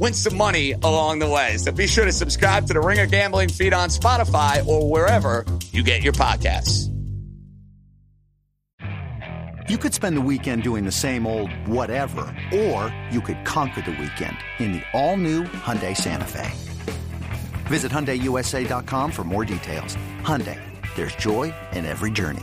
win some money along the way. So be sure to subscribe to the Ringer Gambling feed on Spotify or wherever you get your podcasts. You could spend the weekend doing the same old whatever, or you could conquer the weekend in the all-new Hyundai Santa Fe. Visit HyundaiUSA.com for more details. Hyundai, there's joy in every journey.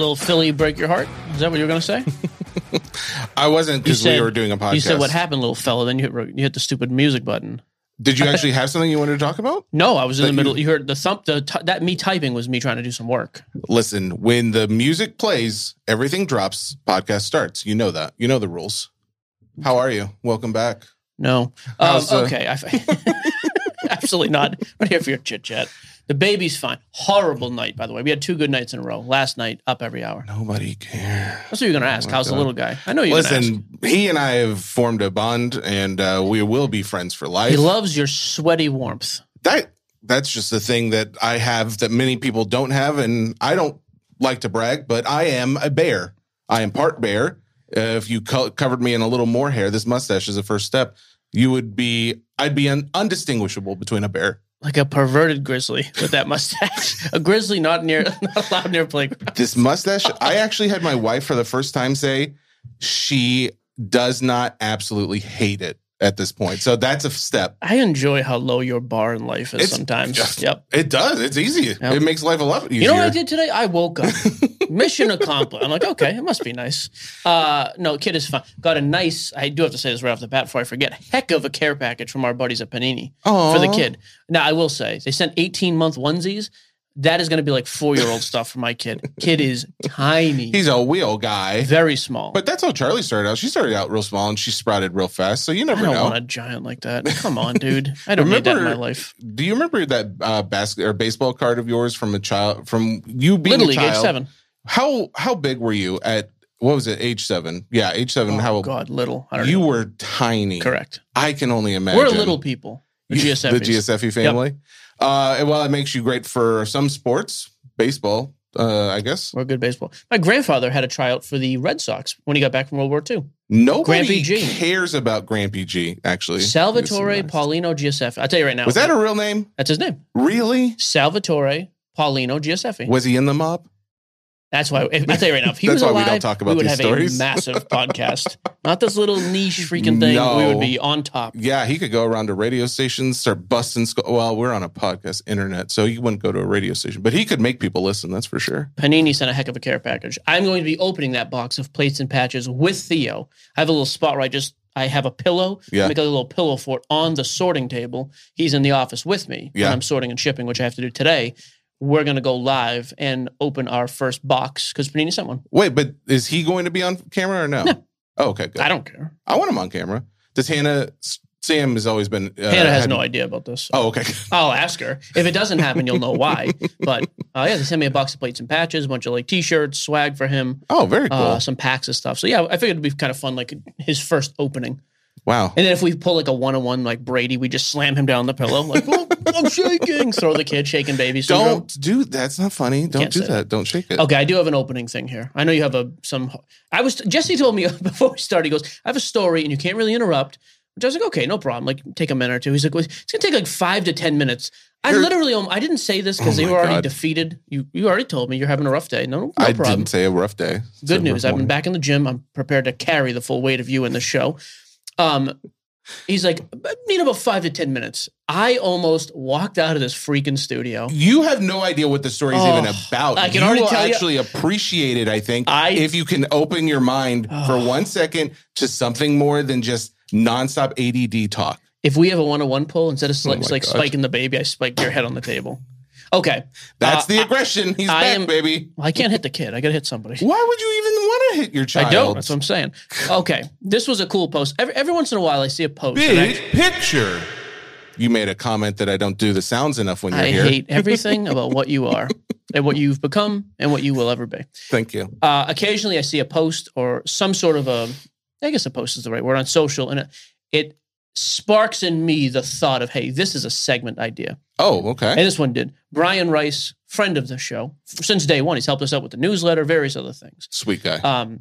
Little Philly break your heart. Is that what you were going to say? I wasn't because we were doing a podcast. You said what happened, little fella. Then you hit, you hit the stupid music button. Did you actually have something you wanted to talk about? No, I was in That the middle. You heard the thump. The t- that me typing was me trying to do some work. Listen, when the music plays, everything drops, podcast starts. You know that. You know the rules. How are you? Welcome back. No. Um, uh, okay. I, absolutely not. I'm not here for your chit chat. The baby's fine. Horrible night, by the way. We had two good nights in a row. Last night, up every hour. Nobody cares. That's what you're going to ask. Oh How's the little guy? I know ask. Listen, he and I have formed a bond, and uh, we will be friends for life. He loves your sweaty warmth. that that's just the thing that I have that many people don't have, and I don't like to brag, but I am a bear. I am part bear. Uh, if you co- covered me in a little more hair, this mustache is the first step. You would be, I'd be un- undistinguishable between a bear. Like a perverted grizzly with that mustache. a grizzly not near, not allowed near playground. This mustache, I actually had my wife for the first time say she does not absolutely hate it at this point. So that's a step. I enjoy how low your bar in life is It's sometimes. just- yep. It does. It's easy. Yep. It makes life a lot easier. You know what I did today? I woke up. Mission accomplished. I'm like, okay, it must be nice. Uh, no, kid is fine. Got a nice, I do have to say this right off the bat before I forget, heck of a care package from our buddies at Panini for the kid. Now, I will say, they sent 18 month onesies. That is going to be like four year old stuff for my kid. Kid is tiny, He's a wheel guy. very small. But that's how Charlie started out. She started out real small and she sprouted real fast. So you I never don't know. want a giant like that. Come on, dude. I don't need that in my life. Do you remember that uh, basket or baseball card of yours from a child from you being a League, age seven. How how big were you at what was it? Age seven? Yeah, age seven. Oh, how God, little. I don't you know. were tiny. Correct. I can only imagine. We're little people. The GSF. the GSFE family. Uh, while it makes you great for some sports, baseball, uh, I guess We're good baseball. My grandfather had a tryout for the Red Sox when he got back from World War II. nobody Grampy G. cares about Grampy G. Actually, Salvatore. Paulino Giuseppe. I'll tell you right now. Was that a real name? That's his name. Really? Salvatore Paulino Giuseppe. Was he in the mob? That's why. If, I'll tell you right now. If he was why alive, we don't talk about we would have stories. a massive podcast. Not this little niche freaking thing. No. We would be on top. Yeah, he could go around to radio stations, start busting. Sc- well, we're on a podcast internet, so you wouldn't go to a radio station, but he could make people listen. That's for sure. Panini sent a heck of a care package. I'm going to be opening that box of plates and patches with Theo. I have a little spot where I just I have a pillow. Yeah. Make a little pillow fort on the sorting table. He's in the office with me Yeah. when I'm sorting and shipping, which I have to do today. We're gonna go live and open our first box because Panini sent one. Wait, but is he going to be on camera or no? No. Oh, okay, good. I don't care. I want him on camera. Does Hannah? Sam has always been. Uh, Hannah has had- no idea about this. Oh, okay. I'll ask her. If it doesn't happen, you'll know why. But uh, yeah, they sent me a box of plates and patches, a bunch of like t-shirts, swag for him, Oh, very cool. uh, some packs of stuff. So yeah, I figured it'd be kind of fun, like his first opening. Wow. And then if we pull like a one-on-one like Brady, we just slam him down the pillow, like "Oh, I'm shaking, throw the kid shaking baby syndrome. Don't do that's not funny. Don't Can't do that. Don't shake it. Okay, I do have an opening thing here. I know you have a some. I was Jesse told me before we started. He goes, "I have a story, and you can't really interrupt." Which I was like, "Okay, no problem. Like, take a minute or two. He's like, well, "It's gonna take like five to ten minutes." I You're- literally, um, I didn't say this because Oh you were already God. defeated. You you already told me you're having a rough day. No, no I problem. I didn't say a rough day. It's Good news. I've been back in the gym. I'm prepared to carry the full weight of you in the show. Um, He's like, "I need about five to 10 minutes. I almost walked out of this freaking studio. You have no idea what the story's Oh, even about. I can you already will tell you- actually appreciate it, I think, I- if you can open your mind for Oh. one second to something more than just nonstop ADD talk. If we have a one on one pull, instead of Oh like spiking the baby, I spike your head on the table. Okay. That's Uh, the I- aggression. He's I back, am- baby. Well, I can't hit the kid. I got to hit somebody. Why would you even want to hit your child? I don't. That's what I'm saying. Okay. This was a cool post. Every, every once in a while, I see a post. and I- picture. You made a comment that I don't do the sounds enough when you're I here. hate everything about what you are and what you've become and what you will ever be. Thank you. Uh, occasionally, I see a post or some sort of a, I guess a post is the right word on social, and it, it sparks in me the thought of, hey, this is a segment idea. Oh, okay. And this one did. Brian Rice, friend of the show since day one, he's helped us out with the newsletter, various other things. Sweet guy. Um,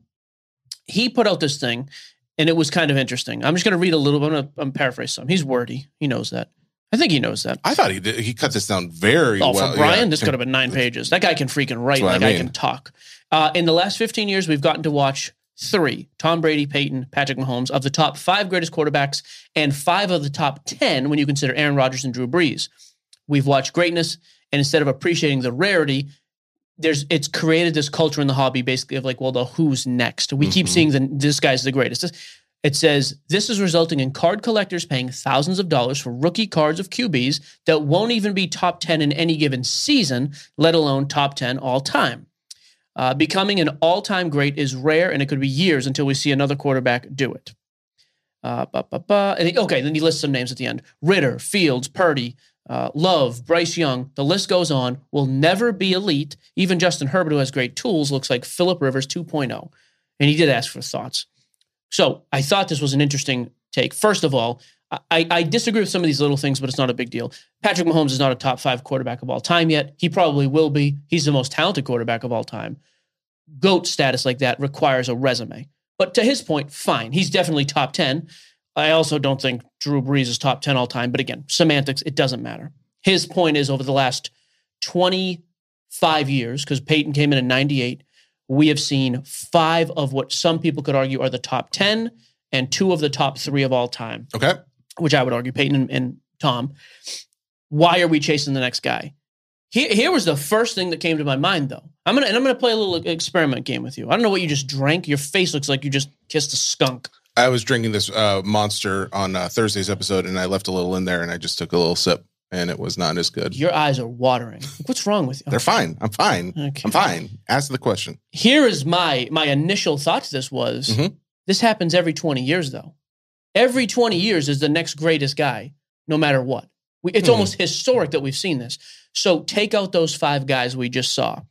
he put out this thing, and it was kind of interesting. I'm just going to read a little. I'm going to I'm paraphrase some. He's wordy. He knows that. I think he knows that. I thought he did. He cut this down very Oh, well. for Brian, Yeah. this could have been nine pages. That guy can freaking write. That I guy mean. can talk. Uh, in the last 15 years, we've gotten to watch three Tom Brady, Peyton, Patrick Mahomes of the top five greatest quarterbacks and five of the top 10 when you consider Aaron Rodgers and Drew Brees. We've watched greatness, and instead of appreciating the rarity, there's it's created this culture in the hobby basically of like, well, the who's next. We keep Mhm. seeing the this guy's the greatest. This- It says this is resulting in card collectors paying thousands of dollars for rookie cards of QBs that won't even be top 10 in any given season, let alone top 10 all time. Uh, becoming an all time great is rare, and it could be years until we see another quarterback do it. Uh, ba, ba, ba. And he- okay, then he lists some names at the end Ridder, Fields, Purdy, uh, Love, Bryce Young. The list goes on. Will never be elite. Even Justin Herbert, who has great tools, looks like Philip Rivers 2.0. And he did ask for thoughts. So I thought this was an interesting take. First of all, I, I disagree with some of these little things, but it's not a big deal. Patrick Mahomes is not a top five quarterback of all time yet. He probably will be. He's the most talented quarterback of all time. GOAT status like that requires a resume. But to his point, fine. He's definitely top 10. I also don't think Drew Brees is top 10 all time. But again, semantics, it doesn't matter. His point is over the last 25 years, because Peyton came in in 98, we have seen five of what some people could argue are the top 10 and two of the top three of all time okay. Which I would argue Peyton and, and Tom. Why are we chasing the next guy? Here, here was the first thing that came to my mind, though. I'm gonna and I'm gonna play a little experiment game with you. I don't know what you just drank. Your face looks like you just kissed a skunk. I was drinking this uh, monster on uh, Thursday's episode, and I left a little in there, and I just took a little sip, and it was not as good. Your eyes are watering. What's wrong with you? They're fine. I'm fine. Okay. I'm fine. Ask the question. Here is my my initial thought to this was Mhm. this happens every 20 years though. Every 20 years is the next greatest guy, no matter what. We, it's Hmm. almost historic that we've seen this. So take out those five guys we just saw.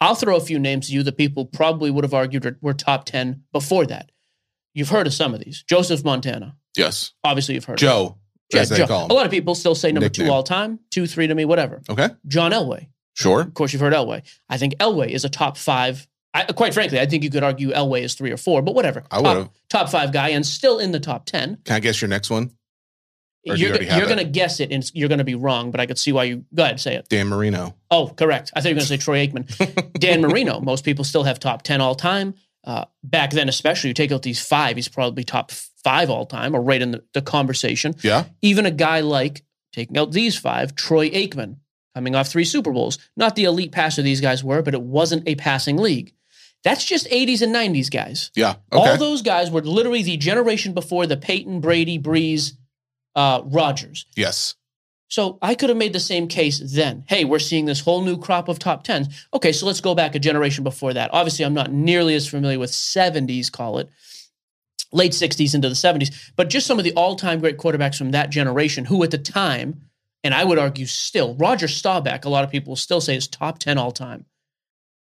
I'll throw a few names to you that people probably would have argued were- top 10 before that. You've heard of some of these. Joseph Montana. Yes, Obviously, you've heard of Joe, they Joe. call him. A lot of people still say number two all time, two, three to me, whatever. Okay, John Elway. sure. Of course, you've heard Elway. I think Elway is a top five. I, quite frankly, I think you could argue Elway is three or four, but whatever. I Top- would've. top five guy and still in the top ten. Can I guess your next one? Or you You're, have you're going to guess it, and you're going to be wrong. But I could see why you go ahead and say it. Dan Marino. Oh, correct. I thought you were going to say Troy Aikman. Dan Marino. Most people still have top ten all time. Uh, back then, especially, you take out these five, he's probably top five all time, or right in the, the conversation. Yeah. Even a guy like taking out these five, Troy Aikman, coming off three Super Bowls. Not the elite passer these guys were, but it wasn't a passing league. That's just 80s and 90s guys. Yeah. Okay. All those guys were literally the generation before the Peyton, Brady, Brees, uh, Rodgers. yes. So I could have made the same case then. Hey, we're seeing this whole new crop of top 10s. Okay, so let's go back a generation before that. Obviously, I'm not nearly as familiar with 70s, call it, late 60s into the 70s, but just some of the all time great quarterbacks from that generation who at the time, and I would argue still, Roger Staubach, a lot of people still say is top 10 all time.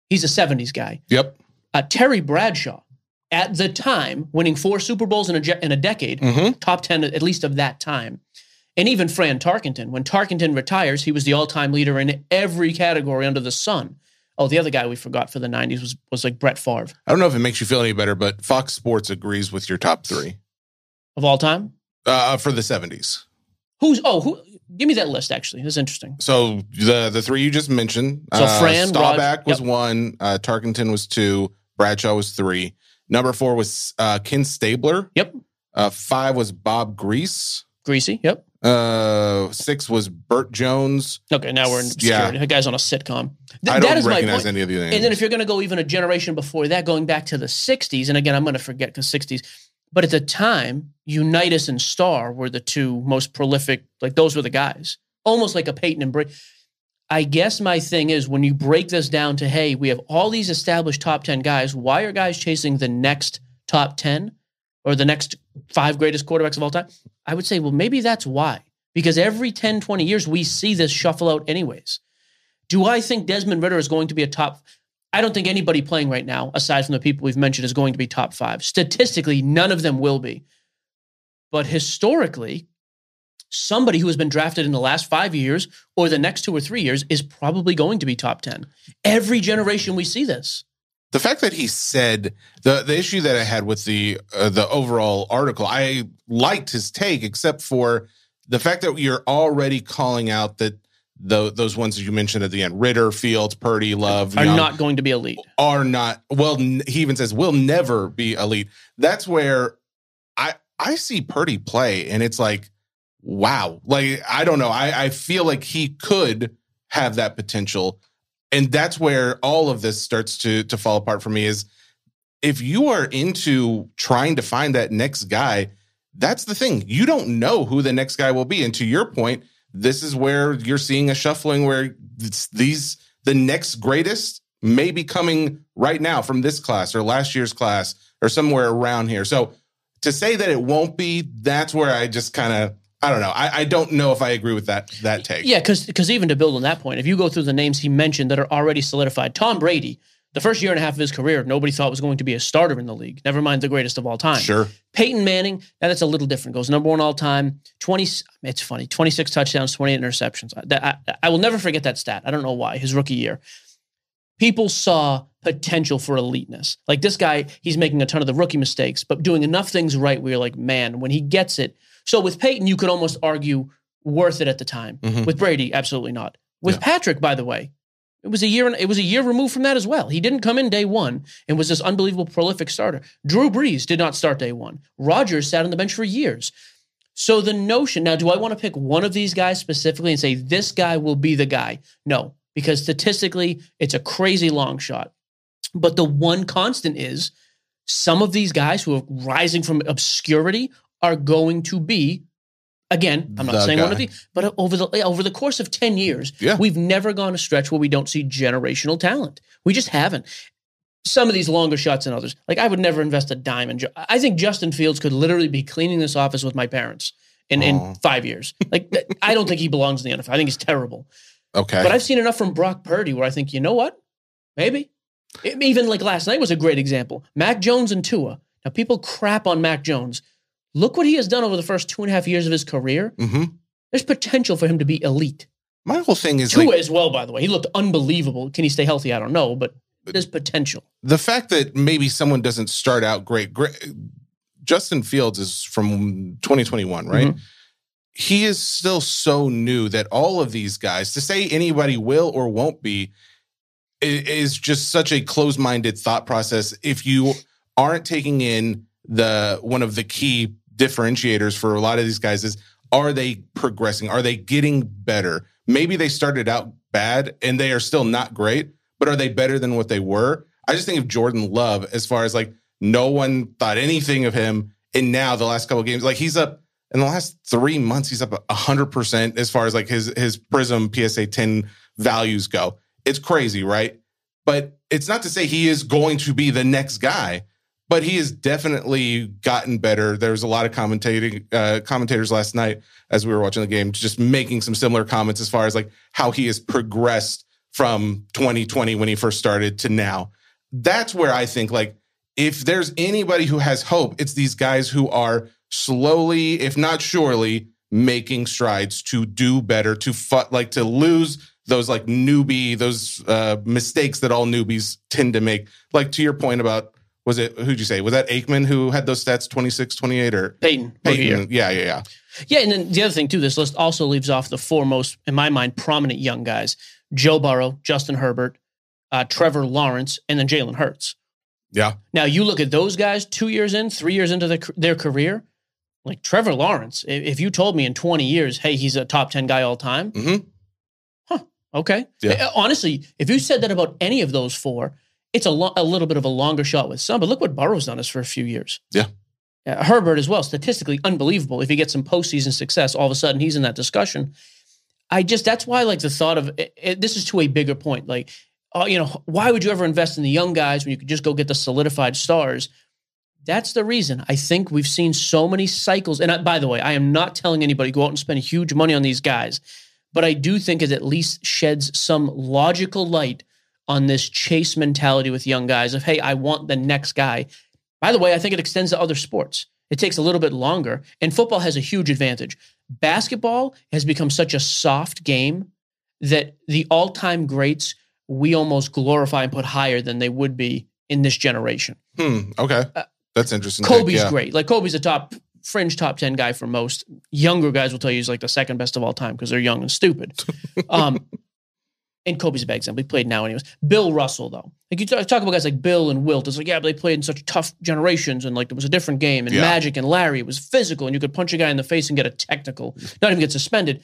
He's a 70s guy. Yep. Uh, Terry Bradshaw, at the time, winning four Super Bowls in a, in a decade, Mm-hmm. top 10 at least of that time. And even Fran Tarkenton. When Tarkenton retires, he was the all time leader in every category under the sun. Oh, the other guy we forgot for the 90s was, was like Brett Favre I don't know if it makes you feel any better, but Fox Sports agrees with your top three of all time. uh, for the 70s. Who's, oh, who? Give me that list, actually. That's interesting. So the the three you just mentioned. So uh, Fran, Staubach Rod- was yep. one. Uh, Tarkenton was two. Bradshaw was three. Number four was uh, Ken Stabler. Yep. Uh, five was Bob Griese. Greasy. Yep. Uh, six was Bert Jones. Okay, now we're in Yeah. obscurity. That guy's on a sitcom. Th- I that don't is my recognize any of the names. And then if you're going to go even a generation before that, going back to the 60s, and again, I'm going to forget because 60s, but at the time, Unitas and Starr were the two most prolific, like those were the guys, almost like a Peyton and Brady. I guess my thing is when you break this down to, hey, we have all these established top 10 guys, why are guys chasing the next top 10 or the next five greatest quarterbacks of all time? I would say, well, maybe that's why. Because every 10, 20 years, we see this shuffle out anyways. Do I think Desmond Ridder is going to be a top? I don't think anybody playing right now, aside from the people we've mentioned, is going to be top five. Statistically, none of them will be. But historically, somebody who has been drafted in the last five years or the next two or three years is probably going to be top 10. Every generation we see this. the fact that he said the the issue that I had with the uh, the overall article, I liked his take, except for the fact that you're already calling out that the those ones that you mentioned at the end, Ridder, Fields, Purdy, Love, Are Young, not going to be elite. are not well. He even says will never be elite. That's where I I see Purdy play, and it's like wow. Like I don't know. I I feel like he could have that potential, and that's where all of this starts to to fall apart for me. Is if you are into trying to find that next guy, that's the thing. You don't know who the next guy will be, and to your point, this is where you're seeing a shuffling where these the next greatest may be coming right now from this class or last year's class or somewhere around here. So to say that it won't be, that's where I just kind of I don't know. I, I don't know if I agree with that that take. Yeah, because because even to build on that point, if you go through the names he mentioned that are already solidified, Tom Brady, the first year and a half of his career, nobody thought was going to be a starter in the league. Never mind the greatest of all time. Sure. Peyton Manning, now that's a little different. Goes number one all time. Twenty. It's funny. Twenty six touchdowns, twenty eight interceptions. I, I, I will never forget that stat. I don't know why. His rookie year, people saw potential for eliteness. Like this guy, he's making a ton of the rookie mistakes, but doing enough things right. where you're like, man, when he gets it. So with Peyton, you could almost argue worth it at the time. Mhm. With Brady, absolutely not. With Yeah. Patrick, by the way, it was a year. It was a year removed from that as well. He didn't come in day one and was this unbelievable prolific starter. Drew Brees did not start day one. Rodgers sat on the bench for years. So the notion now, do I want to pick one of these guys specifically and say this guy will be the guy? No, because statistically, it's a crazy long shot. But the one constant is some of these guys who are rising from obscurity are going to be. Again, I'm not The saying one of these, but over the over the course of ten years, Yeah. we've never gone a stretch where we don't see generational talent. We just haven't. Some of these longer shots than others. Like I would never invest a dime in. I think Justin Fields could literally be cleaning this office with my parents in, in five years. Like I don't think he belongs in the NFL. I think he's terrible. Okay. But I've seen enough from Brock Purdy where I think you know what, maybe. It- even like last night was a great example. Mac Jones and Tua. Now people crap on Mac Jones. Look what he has done over the first two and a half years of his career. hmm There's potential for him to be elite. My whole thing is Tua like as well, by the way. He looked unbelievable. Can he stay healthy? I don't know, but there's potential. the fact that maybe someone doesn't start out great. great Justin Fields is from 2021, right? Mm-hmm. He is still so new that all of these guys, to say anybody will or won't be, is just such a closed-minded thought process. If you aren't taking in the one of the key differentiators for a lot of these guys is are they progressing? Are they getting better? Maybe they started out bad and they are still not great, but are they better than what they were? I just think of Jordan Love as far as like no one thought anything of him. And now the last couple games, like he's up in the last three months, he's up hundred percent as far as like his his Prism PSA 10 values go. It's crazy, right? But it's not to say he is going to be the next guy, but he has definitely gotten better. There was a lot of commentating uh, commentators last night as we were watching the game, just making some similar comments as far as like how he has progressed from 2020 when he first started to now. That's where I think like if there's anybody who has hope, it's these guys who are slowly, if not surely, making strides to do better, to fu- like to lose those like newbie, those uh, mistakes that all newbies tend to make. Like to your point about, was it, who'd you say? Was that Aikman who had those stats 26, 28 or Peyton. rookie year. Peyton? Yeah, yeah, yeah. Yeah, and then the other thing too, this list also leaves off the four most, in my mind, prominent young guys: Joe Burrow, Justin Herbert, uh, Trevor Lawrence, and then Jalen Hurts. Yeah. Now you look at those guys, two years in, three years into their, their career, Like Trevor Lawrence, if you told me in 20 years, hey, he's a top 10 guy all time, Mhm. huh, okay. Yeah. Uh, Honestly, if you said that about any of those four, it's a, lo- a little bit of a longer shot with some. But look what Burrow's done us for a few years. Yeah. Uh, Herbert as well, statistically unbelievable. If he gets some postseason success, all of a sudden he's in that discussion. I just that's why like the thought of it, it- this is to a bigger point. Like, oh, you know, why would you ever invest in the young guys when you could just go get the solidified stars? That's the reason. I think we've seen so many cycles. And I, by the way, I am not telling anybody go out and spend huge money on these guys, but I do think it at least sheds some logical light on this chase mentality with young guys of hey, I want the next guy. By the way, I think it extends to other sports. It takes a little bit longer, and football has a huge advantage. Basketball has become such a soft game that the all-time greats we almost glorify and put higher than they would be in this generation. Hmm. Okay. Uh, That's interesting. take, Kobe's yeah. great. Like Kobe's a top fringe top 10 guy for most. Younger guys will tell you he's like the second best of all time because they're young and stupid. Um, and Kobe's a bad example. He played now anyways. Bill Russell, though. Like you talk, talk about guys like Bill and Wilt. It's like, yeah, but they played in such tough generations and like it was a different game. And Yeah. Magic and Larry, it was physical and you could punch a guy in the face and get a technical, not even get suspended.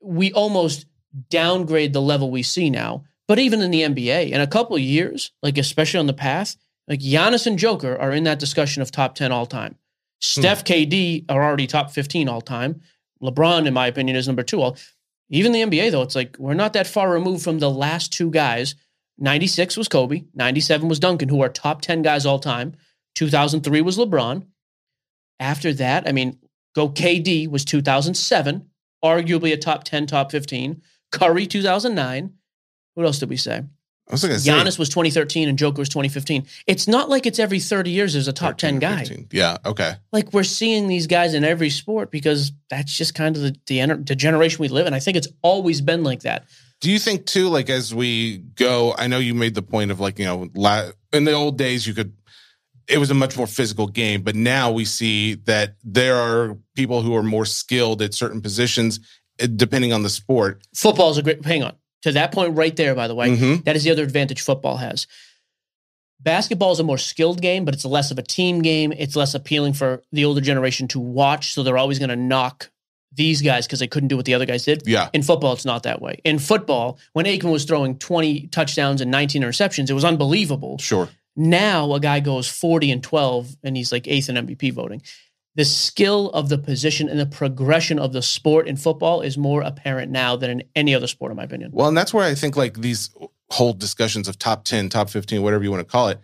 We almost downgrade the level we see now. But even in the NBA, in a couple of years, like especially on the path, like Giannis and Joker are in that discussion of top 10 all time. Hmm. Steph, KD are already top 15 all time. LeBron, in my opinion, is number two. All even the NBA though, it's like we're not that far removed from the last two guys. 96 was Kobe, 97 was Duncan, who are top 10 guys all time. 2003 was LeBron. After that, I mean, go KD was 2007, arguably a top 10, top 15. Curry 2009. What else did we say? I was gonna say Giannis was 2013 and Joker was 2015. It's not like it's every 30 years there's a top 10 guy 15. Yeah. Okay. like we're seeing these guys in every sport because that's just kind of the the, the generation we live in. I think it's always been like that. Do you think too, like as we go? I know you made the point of like you know, la- in the old days you could. It was a much more physical game, but now we see that there are people who are more skilled at certain positions, eh, depending on the sport. Football is a great. Hang on to that point right there. By the way, Mhm. that is the other advantage football has. Basketball is a more skilled game, but it's less of a team game. It's less appealing for the older generation to watch, so they're always going to knock these guys because they couldn't do what the other guys did. Yeah. In football, it's not that way. In football, when Aikman was throwing 20 touchdowns and 19 interceptions, it was unbelievable. Sure. Now a guy goes 40 and 12 and he's like eighth in MVP voting. The skill of the position and the progression of the sport in football is more apparent now than in any other sport, in my opinion. Well, and that's where I think like these whole discussions of top 10, top 15, whatever you want to call it,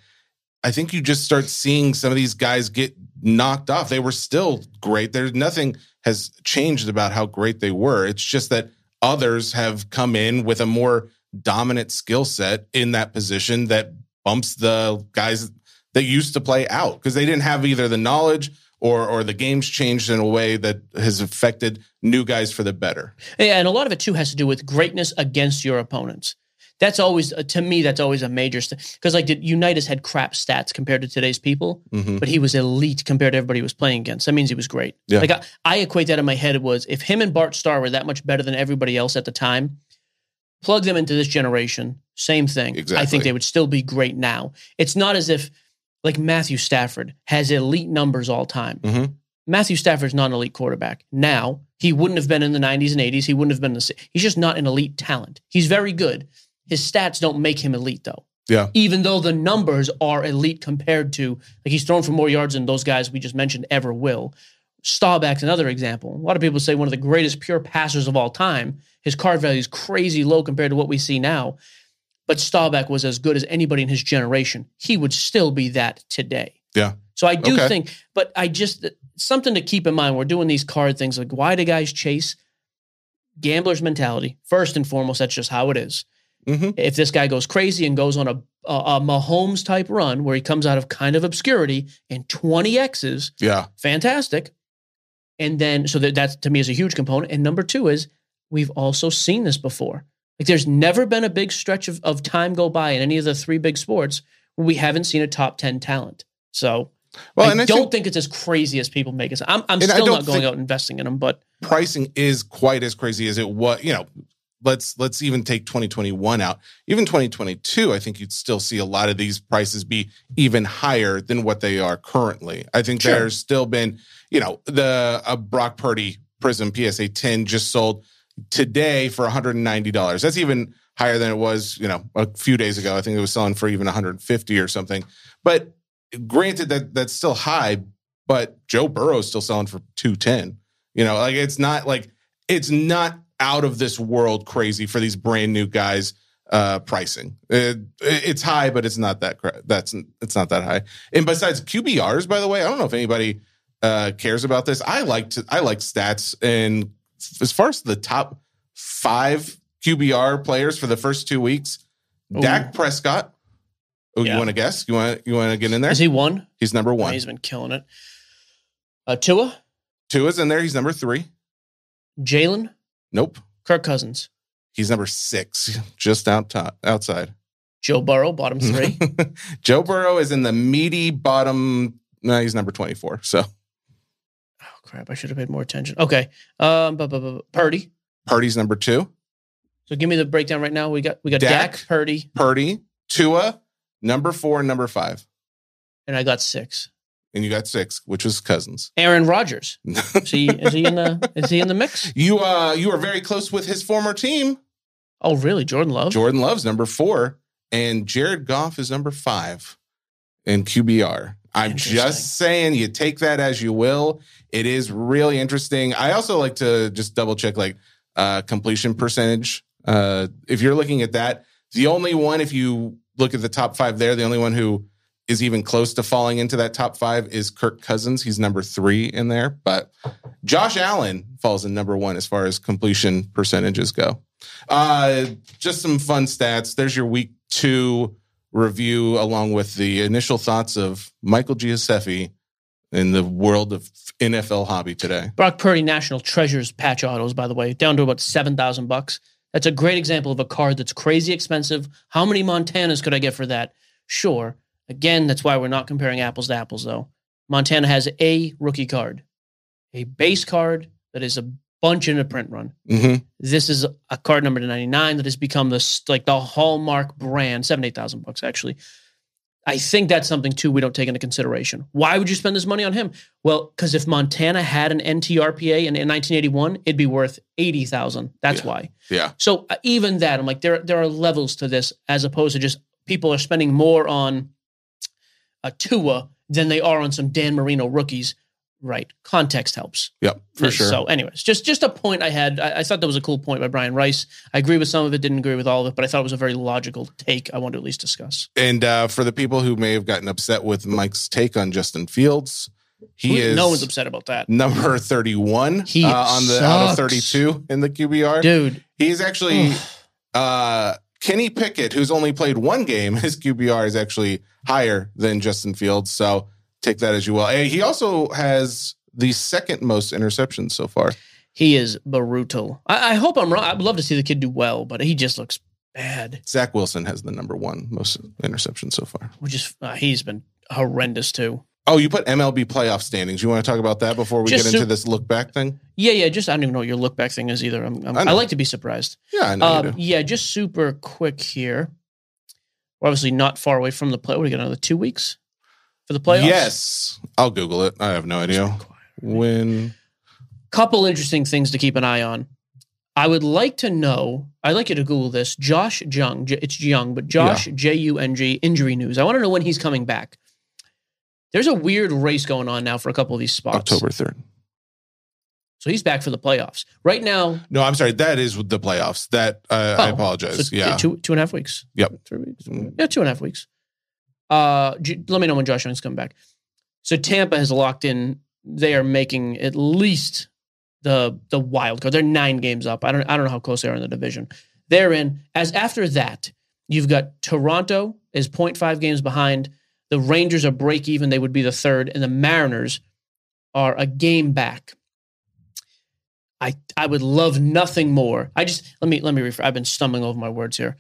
I think you just start seeing some of these guys get knocked off. They were still great. There's nothing has changed about how great they were. It's just that others have come in with a more dominant skill set in that position that bumps the guys that used to play out because they didn't have either the knowledge or or the game's changed in a way that has affected new guys for the better. Yeah, and a lot of it too has to do with greatness against your opponents. That's always, uh, to me, that's always a major thing. because like did Unitas had crap stats compared to today's people, Mhm. but he was elite compared to everybody he was playing against. That means he was great. Yeah. Like I, I equate that in my head was if him and Bart Starr were that much better than everybody else at the time, plug them into this generation, same thing. Exactly. I think they would still be great now. It's not as if like Matthew Stafford has elite numbers all time. Mhm. Matthew Stafford's not an elite quarterback. Now, he wouldn't have been in the 90s and 80s. He wouldn't have been the He's just not an elite talent. He's very good. His stats don't make him elite though. Yeah. Even though the numbers are elite compared to like he's thrown for more yards than those guys we just mentioned ever will. Staubach's another example. A lot of people say one of the greatest pure passers of all time. His card value is crazy low compared to what we see now. But Staubach was as good as anybody in his generation. He would still be that today. Yeah. So I do Okay. think, but I just something to keep in mind. We're doing these card things like why do guys chase? Gambler's mentality. First and foremost, that's just how it is. Mhm. If this guy goes crazy and goes on a, a, a Mahomes type run where he comes out of kind of obscurity and 20 X's, Yeah. fantastic. And then, so that, that to me is a huge component. And number two is we've also seen this before. Like there's never been a big stretch of, of time go by in any of the three big sports where we haven't seen a top 10 talent. So Well, I and I don't think think, it's as crazy as people make it. I'm, I'm still don't going out investing in them, but pricing is quite as crazy as it was. You know, let's let's even take 2021 out. Even 2022, I think you'd still see a lot of these prices be even higher than what they are currently. I think Sure. there's still been, you know, the a Brock Purdy Prism PSA 10 just sold today for $190. That's even higher than it was, you know, a few days ago. I think it was selling for even 150 or something. But granted that that's still high, but Joe Burrow's still selling for 210. You know, like it's not like it's not out of this world crazy for these brand new guys uh pricing. It, it's high but it's not that that's it's not that high. And besides QBRs by the way, I don't know if anybody uh cares about this. I like to I like stats and as far as the top 5 QBR players for the first 2 weeks, Ooh. Dak Prescott. Oh, Yeah. you want to guess? You want you want to get in there? Is he one? He's number 1. he's been killing it. Uh, Tua, Tua's in there. He's number 3. Jalen, Nope. Kirk Cousins, He's number 6, just out top, outside. Joe Burrow, bottom three. Joe Burrow is in the meaty bottom. No, he's number 24. So oh crap! I should have paid more attention. Okay, um, bu- bu- bu- Purdy. Purdy's number two. So give me the breakdown right now. We got we got Dak. Dak, Purdy, Purdy, Tua, number four, and number five. and I got six. And you got six, which was Cousins. Aaron Rodgers. Is he is he in the is he in the mix? you uh you are very close with his former team. Oh really? Jordan Love. Jordan Love's number four, and Jared Goff is number five in QBR. I'm just saying, you take that as you will. It is really interesting. I also like to just double check like uh, completion percentage. Uh, if you're looking at that, the only one, if you look at the top five there, the only one who is even close to falling into that top five is Kirk Cousins. He's number three in there, but Josh Allen falls in number one as far as completion percentages go. Uh, just some fun stats. There's your week two review, along with the initial thoughts of Michael Gioseffi in the world of NFL hobby today. Brock Purdy National Treasures patch autos, by the way, down to about seven thousand bucks. That's a great example of a card that's crazy expensive. How many Montanas could I get for that? Sure. Again, that's why we're not comparing apples to apples, though. Montana has a rookie card, a base card that is a bunch in a print run. hmm This is a card number to 99 that has become the like the hallmark brand, seven, eight thousand bucks actually. I think that's something too we don't take into consideration. Why would you spend this money on him? Well, because if Montana had an NTRPA in, in 1981, it'd be worth eighty thousand. That's Yeah. why. Yeah. So uh, even that, I'm like, there there are levels to this as opposed to just people are spending more on a Tua than they are on some Dan Marino rookies. Right. Context helps. Yep. For sure. So, anyways, just just a point I had. I, I thought that was a cool point by Brian Rice. I agree with some of it, didn't agree with all of it, but I thought it was a very logical take. I want to at least discuss. and uh, for the people who may have gotten upset with Mike's take on Justin Fields, he is no one's upset about that, number 31 He uh, on the out of 32 in the QBR. dude. He's actually uh Kenny Pickett, who's only played one game, his QBR is actually higher than Justin Fields. So take that as you will. And he also has the second most interceptions so far. He is brutal. I, I hope I'm wrong. I'd love to see the kid do well, but he just looks bad. Zach Wilson has the number one most interceptions so far. Which is uh, he's been horrendous too. Oh, you put MLB playoff standings. You want to talk about that before we Just get into this look back thing? Yeah, yeah. Just I don't even know what your look back thing is either. I'm, I'm, I I, like to be surprised. Yeah, I know you Um, yeah, just super quick here. We're obviously not far away from the play. What do we got? Another two weeks for the playoffs. Yes. I'll Google it. I have no idea. When couple interesting things to keep an eye on. I would like to know. I'd like you to Google this. Josh Jung. J- It's Jung, but Josh J U N G injury news. I want to know when he's coming back. There's a weird race going on now for a couple of these spots. October 3rd. So he's back for the playoffs. Right now, No, I'm sorry. That is the playoffs. That uh, I Oh, apologize. so yeah. two two and a half weeks. Yep. Three weeks. Yeah, two and a half weeks. Uh, let me know when Josh Jung's coming back. So Tampa has locked in. They are making at least the the wild card. They're nine games up. I don't I don't know how close they are in the division. They're in. As after that, you've got Toronto is 0.5 games behind. The Rangers are break even. They would be the third, and the Mariners are a game back. I I would love nothing more. I just let me let me refer. I've been stumbling over my words here.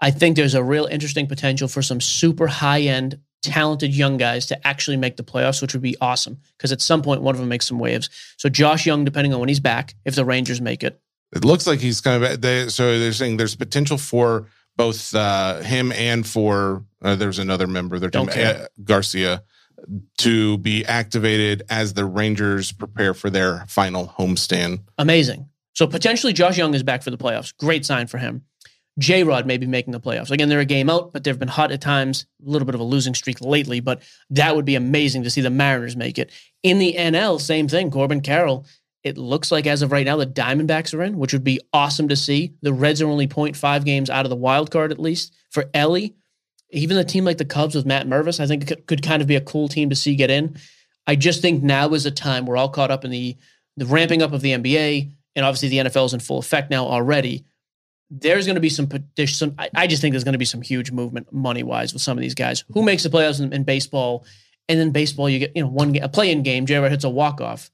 I think there's a real interesting potential for some super high end, talented young guys to actually make the playoffs, which would be awesome. Because at some point, one of them makes some waves. So Josh Jung, depending on when he's back, if the Rangers make it, It looks like he's kind of they, so they're saying there's potential for both uh, him and for uh, there's another member team care. uh, Garcia to be activated as the Rangers prepare for their final homestand. Amazing. So potentially Josh Jung is back for the playoffs. Great sign for him. J Rod may be making the playoffs. Again, they're a game out, but they've been hot at times. A little bit of a losing streak lately, but that would be amazing to see the Mariners make it. In the NL, same thing. Corbin Carroll. It looks like as of right now, the Diamondbacks are in, which would be awesome to see. The Reds are only 0.5 games out of the wild card, at least. For Elly, even a team like the Cubs with Matt Mervis, I think could kind of be a cool team to see get in. I just think now is a time we're all caught up in the the ramping up of the NBA, and obviously the NFL is in full effect now already. There's going to be some. There's some. I, I just think there's going to be some huge movement money wise with some of these guys. Who makes the playoffs in, in baseball? And then baseball, you get you know one a play-in game. J.R. hits a walk-off.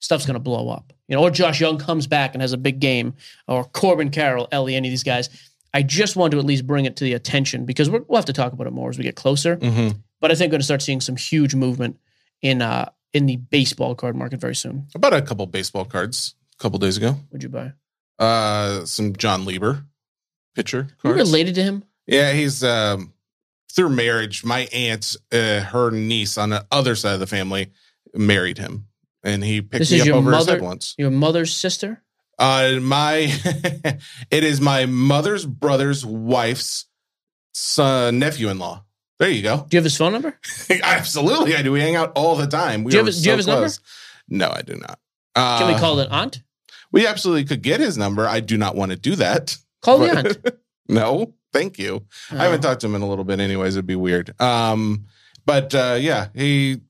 Stuff's going to blow up. You know, or Josh Jung comes back and has a big game, or Corbin Carroll, Elly, any of these guys. I just want to at least bring it to the attention because we're, we'll have to talk about it more as we get closer. Mm-hmm. But I think we're going to start seeing some huge movement in uh in the baseball card market very soon. About a couple baseball cards a couple days ago. Would you buy? Uh, some Jon Lieber pitcher You related to him? Yeah, he's um, through marriage. My aunt, uh, her niece on the other side of the family, married him, and he picked This me up over his head once. Your mother's sister? Uh, my, it is my mother's brother's wife's son, nephew-in-law. There you go. Do you have his phone number? Absolutely, I do. We hang out all the time. We Do you have his- do you have his number? No, I do not. Uh, Can we call it aunt? We absolutely could get his number. I do not want to do that. Call aunt. no, thank you. I haven't talked to him in a little bit, anyways. It'd be weird. Um, but uh, yeah, he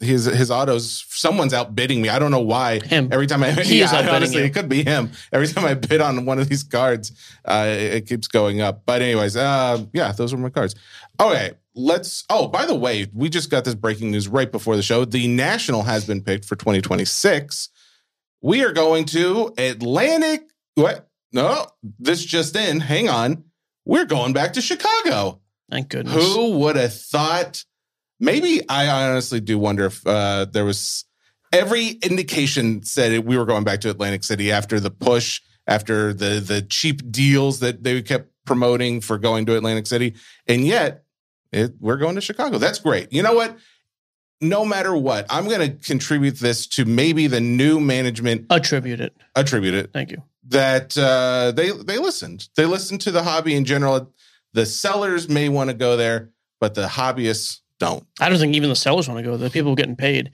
his his autos. Someone's outbidding me. I don't know why. Him. Every time I He yeah, outbidding honestly, you. it could be him. Every time I bid on one of these cards, uh, it, it keeps going up. But anyways, uh, yeah, those were my cards. Okay, let's. Oh, by the way, we just got this breaking news right before the show. The National has been picked for 2026. We are going to Atlantic. What? No, this just in. Hang on. We're going back to Chicago. Thank goodness. Who would have thought? Maybe I honestly do wonder if uh, there was every indication said we were going back to Atlantic City after the push, after the the cheap deals that they kept promoting for going to Atlantic City, and yet it, we're going to Chicago. That's great. You know what? No matter what, I'm going to contribute this to maybe the new management Attribute it. attribute it Thank you. that uh, they they listened. They listened to the hobby in general. The sellers may want to go there, but the hobbyists don't. I don't think even the sellers want to go. The people getting paid.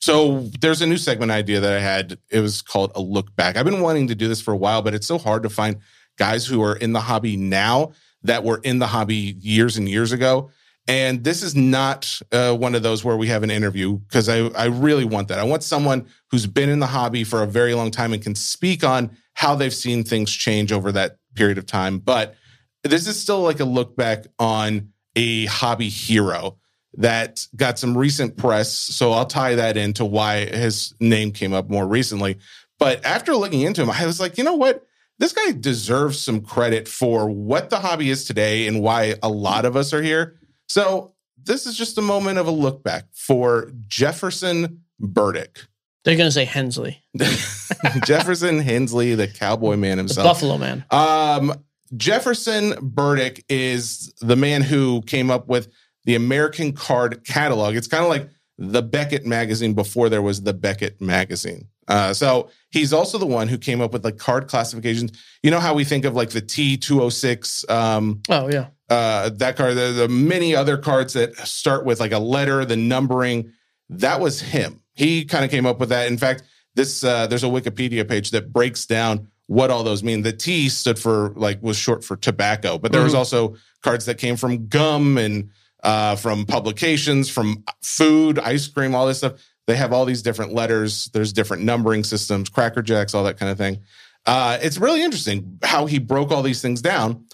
So there's a new segment idea that I had. It was called a look back. I've been wanting to do this for a while, but it's so hard to find guys who are in the hobby now that were in the hobby years and years ago. And this is not uh, one of those where we have an interview because I, I really want that. I want someone who's been in the hobby for a very long time and can speak on how they've seen things change over that period of time. But this is still like a look back on a hobby hero that got some recent press. So I'll tie that into why his name came up more recently. But after looking into him, I was like, you know what? This guy deserves some credit for what the hobby is today and why a lot of us are here. So this is just a moment of a look back for Jefferson Burdick. They're going to say Hensley, Jefferson Hensley, the cowboy man the himself. Buffalo man. Um, Jefferson Burdick is the man who came up with the American Card Catalog. It's kind of like the Beckett magazine before there was the Beckett magazine. Uh, so he's also the one who came up with like card classifications. You know how we think of like the T206, um, Oh yeah. Uh, that card, the, the many other cards that start with like a letter, the numbering. That was him. He kind of came up with that. In fact, this uh, there's a Wikipedia page that breaks down what all those mean. The T stood for like was short for tobacco, but there was Mhm. also cards that came from gum and uh, from publications, from food, ice cream, all this stuff. They have all these different letters. There's different numbering systems, Cracker Jacks, all that kind of thing. Uh, it's really interesting how he broke all these things down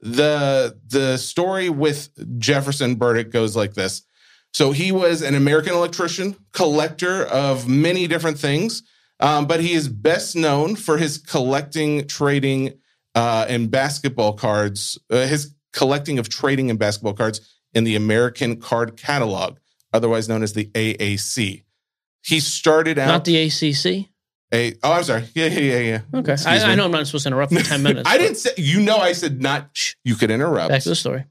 the the story with Jefferson Burdick goes like this. So he was an American electrician, collector of many different things, um, but he is best known for his collecting, trading, uh, and basketball cards. Uh, his collecting of trading and basketball cards in the American Card Catalog, otherwise known as the AAC. He started out Not the ACC. Oh, I'm sorry. Yeah, yeah, yeah, yeah. Okay. Excuse I, me. I know I'm not supposed to interrupt for 10 minutes. I but didn't say. You know, I said not. You could interrupt. Back to the story.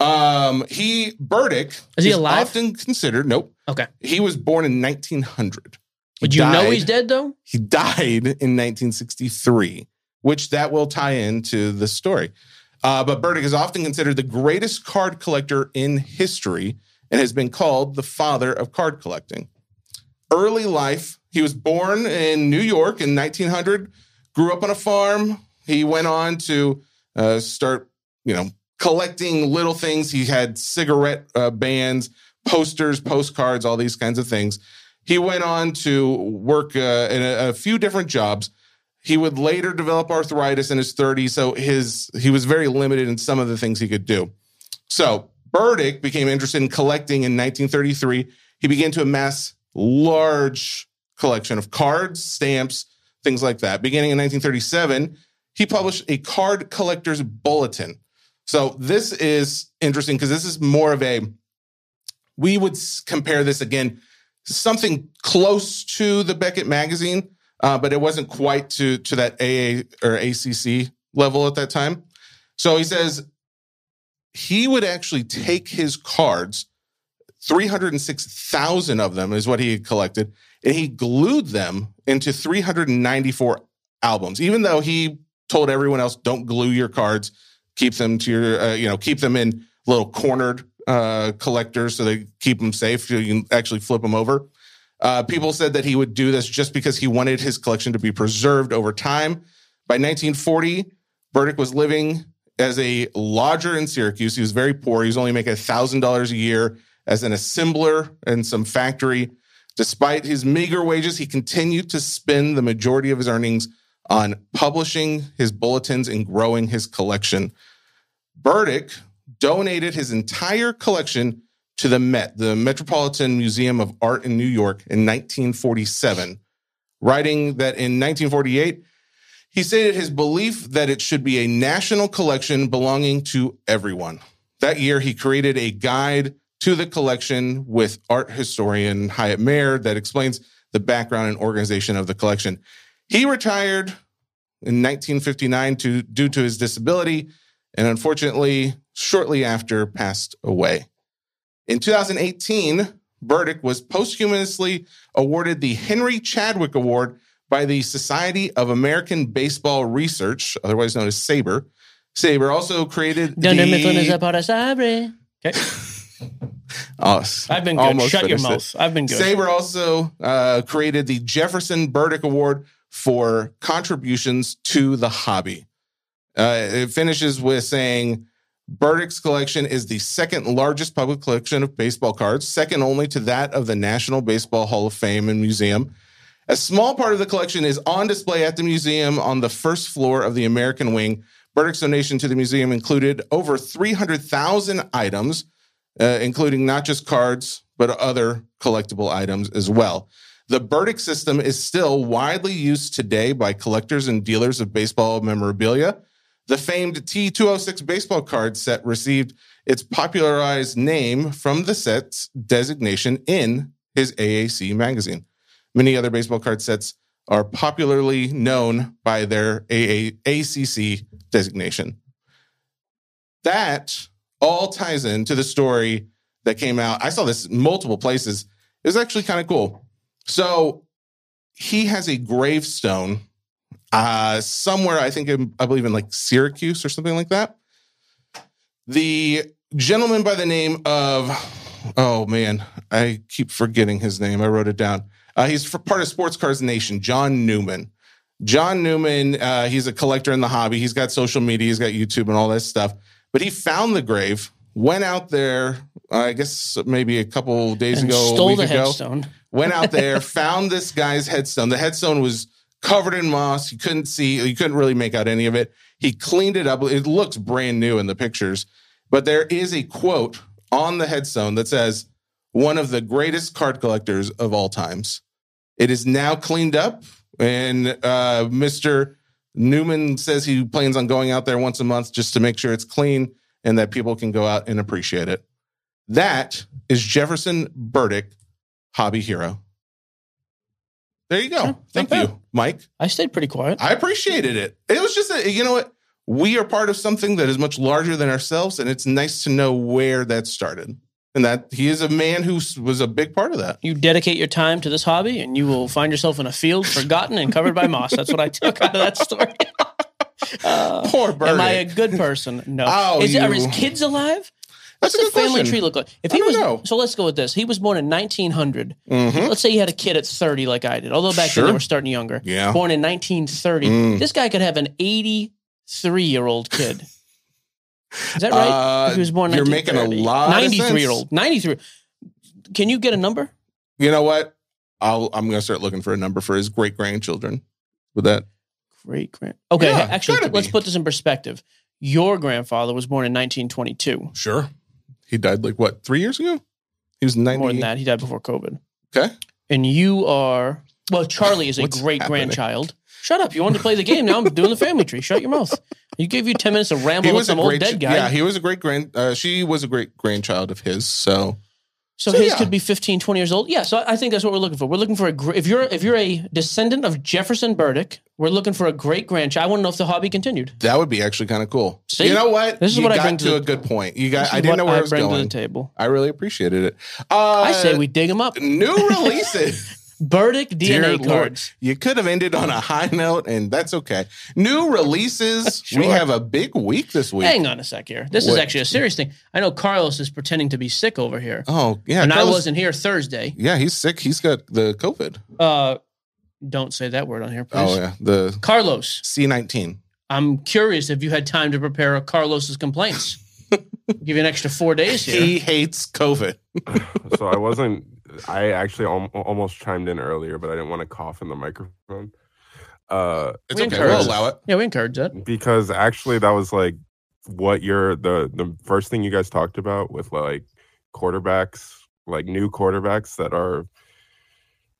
Um, he Burdick Is he alive? Often considered. Nope. Okay. He was born in 1900. He Would you know died- he's dead though? He died in 1963, which that will tie into the story. Uh, but Burdick is often considered the greatest card collector in history and has been called the father of card collecting. Early life, he was born in New York in 1900, grew up on a farm. He went on to uh, start, you know, collecting little things. He had cigarette uh, bands, posters, postcards, all these kinds of things. He went on to work uh, in a, a few different jobs. He would later develop arthritis in his 30s, so his he was very limited in some of the things he could do. So Burdick became interested in collecting in 1933. He began to amass large collection of cards, stamps, things like that. Beginning in 1937, he published a card collector's bulletin. So this is interesting because this is more of a we would compare this again something close to the Beckett magazine, uh, but it wasn't quite to to that AA or ACC level at that time. So he says he would actually take his cards, 306,000 of them is what he had collected, and he glued them into 394 albums, even though he told everyone else, don't glue your cards, keep them to your, uh, you know, keep them in little cornered uh, collectors so they keep them safe. You can actually flip them over. Uh, people said that he would do this just because he wanted his collection to be preserved over time. By 1940, Burdick was living as a lodger in Syracuse. He was very poor. He was only making $1,000 a year as an assembler in some factory. Despite his meager wages, he continued to spend the majority of his earnings on publishing his bulletins and growing his collection. Burdick donated his entire collection to the Met, the Metropolitan Museum of Art in New York, in 1947, writing that in 1948, he stated his belief that it should be a national collection belonging to everyone. That year, he created a guide to the collection with art historian Hyatt Mayor that explains the background and organization of the collection. He retired in 1959 to, due to his disability, and unfortunately, shortly after, passed away. In 2018, Burdick was posthumously awarded the Henry Chadwick Award by the Society of American Baseball Research, otherwise known as SABR. SABR also created me the- pones a para saber. Okay. Oh, I've been good. Shut your it. mouth. I've been good. SABR also uh, created the Jefferson Burdick Award for contributions to the hobby. Uh, it finishes with saying Burdick's collection is the second largest public collection of baseball cards, second only to that of the National Baseball Hall of Fame and Museum. A small part of the collection is on display at the museum on the first floor of the American Wing. Burdick's donation to the museum included over 300,000 items, uh, including not just cards, but other collectible items as well. The Burdick system is still widely used today by collectors and dealers of baseball memorabilia. The famed T206 baseball card set received its popularized name from the set's designation in his AAC magazine. Many other baseball card sets are popularly known by their AA ACC designation. That all ties into the story that came out. I saw this multiple places. It was actually kind of cool. So he has a gravestone uh, somewhere, I think, in, I believe in like Syracuse or something like that. The gentleman by the name of, oh man, I keep forgetting his name. I wrote it down. Uh, he's part of Sports Cars Nation, John Newman. John Newman, uh, he's a collector in the hobby. He's got social media, he's got YouTube and all that stuff. But he found the grave, went out there, I guess maybe a couple days and ago, a stole the ago headstone. went out there, found this guy's headstone. The headstone was covered in moss. You couldn't see, you couldn't really make out any of it. He cleaned it up. It looks brand new in the pictures, but there is a quote on the headstone that says, one of the greatest card collectors of all times. It is now cleaned up, and uh, Mr. Newman says he plans on going out there once a month just to make sure it's clean and that people can go out and appreciate it. That is Jefferson Burdick, hobby hero. There you go. Yeah, Thank not bad. you, Mike. I stayed pretty quiet. I appreciated it. It was just, a, you know what? We are part of something that is much larger than ourselves, and it's nice to know where that started. And that he is a man who was a big part of that. you dedicate your time to this hobby, and you will find yourself in a field forgotten and covered by moss. That's what I took out of that story. Uh, Poor Birdie. am I a good person? No. Oh, Is, Are his kids alive? That's What's the family question. tree look like? If I he don't was, know. so let's go with this. He was born in 1900. Mhm. Let's say he had a kid at 30, like I did. Although back then they were starting younger. Yeah. Born in 1930. Mm. This guy could have an 83 year old kid. Is that right? Uh, he was born you're making a lot 93 year old. 93. Can you get a number? You know what? I'll, I'm going to start looking for a number for his great grandchildren. With that, Great grand. Okay, Yeah, actually, let's be. put this in perspective. Your grandfather was born in 1922. sure. He died like what, three years ago? He was 90. More than that, he died before COVID. Okay. And you are well. Charlie is a great happening? grandchild. Shut up! You wanted to play the game. Now I'm doing the family tree. Shut your mouth. You gave you ten minutes to ramble He with some old dead guy. yeah, he was a great grand, uh, she was a great grandchild of his. So so, so, his yeah. could be 15, 20 years old. Yeah. So I I think that's what we're looking for. We're looking for a gr- if you're if you're a descendant of Jefferson Burdick, we're looking for a great grandchild. I want to know if the hobby continued. that would be actually kind of cool. See? you know what? This is you what I got bring to, to a good point. You got, I didn't know where I was bring to going. the table. I really appreciated it. Uh, I say we dig them up. new releases. Burdick Dear DNA Lord. cards. You could have ended on a high note, and that's okay. New releases. We have a big week this week. Hang on a sec here. This is What? actually a serious thing. I know Carlos is pretending to be sick over here, Oh yeah, and I Carlos- wasn't here Thursday. Yeah, he's sick. He's got the COVID. Uh, don't say that word on here, please. Oh yeah, the Carlos, C nineteen. I'm curious if you had time to prepare Carlos's complaints. Give you an extra four days here. He hates COVID. so I wasn't. I actually al- almost chimed in earlier, but I didn't want to cough in the microphone. Uh, It's We okay. encourage We'll it. allow it. yeah, we encourage that. because actually, that was like what you're the the first thing you guys talked about with like quarterbacks, like new quarterbacks that are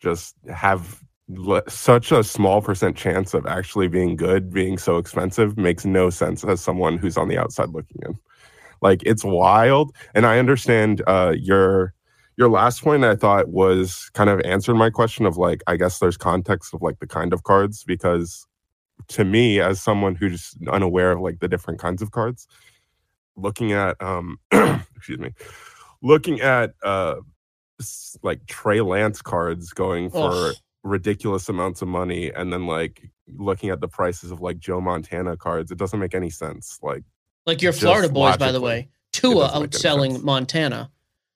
just have le- such a small percent chance of actually being good, being so expensive makes no sense as someone who's on the outside looking in. Like it's wild, and I understand uh, your your last point. I thought was kind of answered my question of like I guess there's context of like the kind of cards because to me as someone who's unaware of like the different kinds of cards, looking at um excuse me, looking at uh like Trey Lance cards going for Ugh. ridiculous amounts of money and then like looking at the prices of like Joe Montana cards, it doesn't make any sense. Like Like your Florida boys, by the way. Tua doesn't make any outselling. Montana.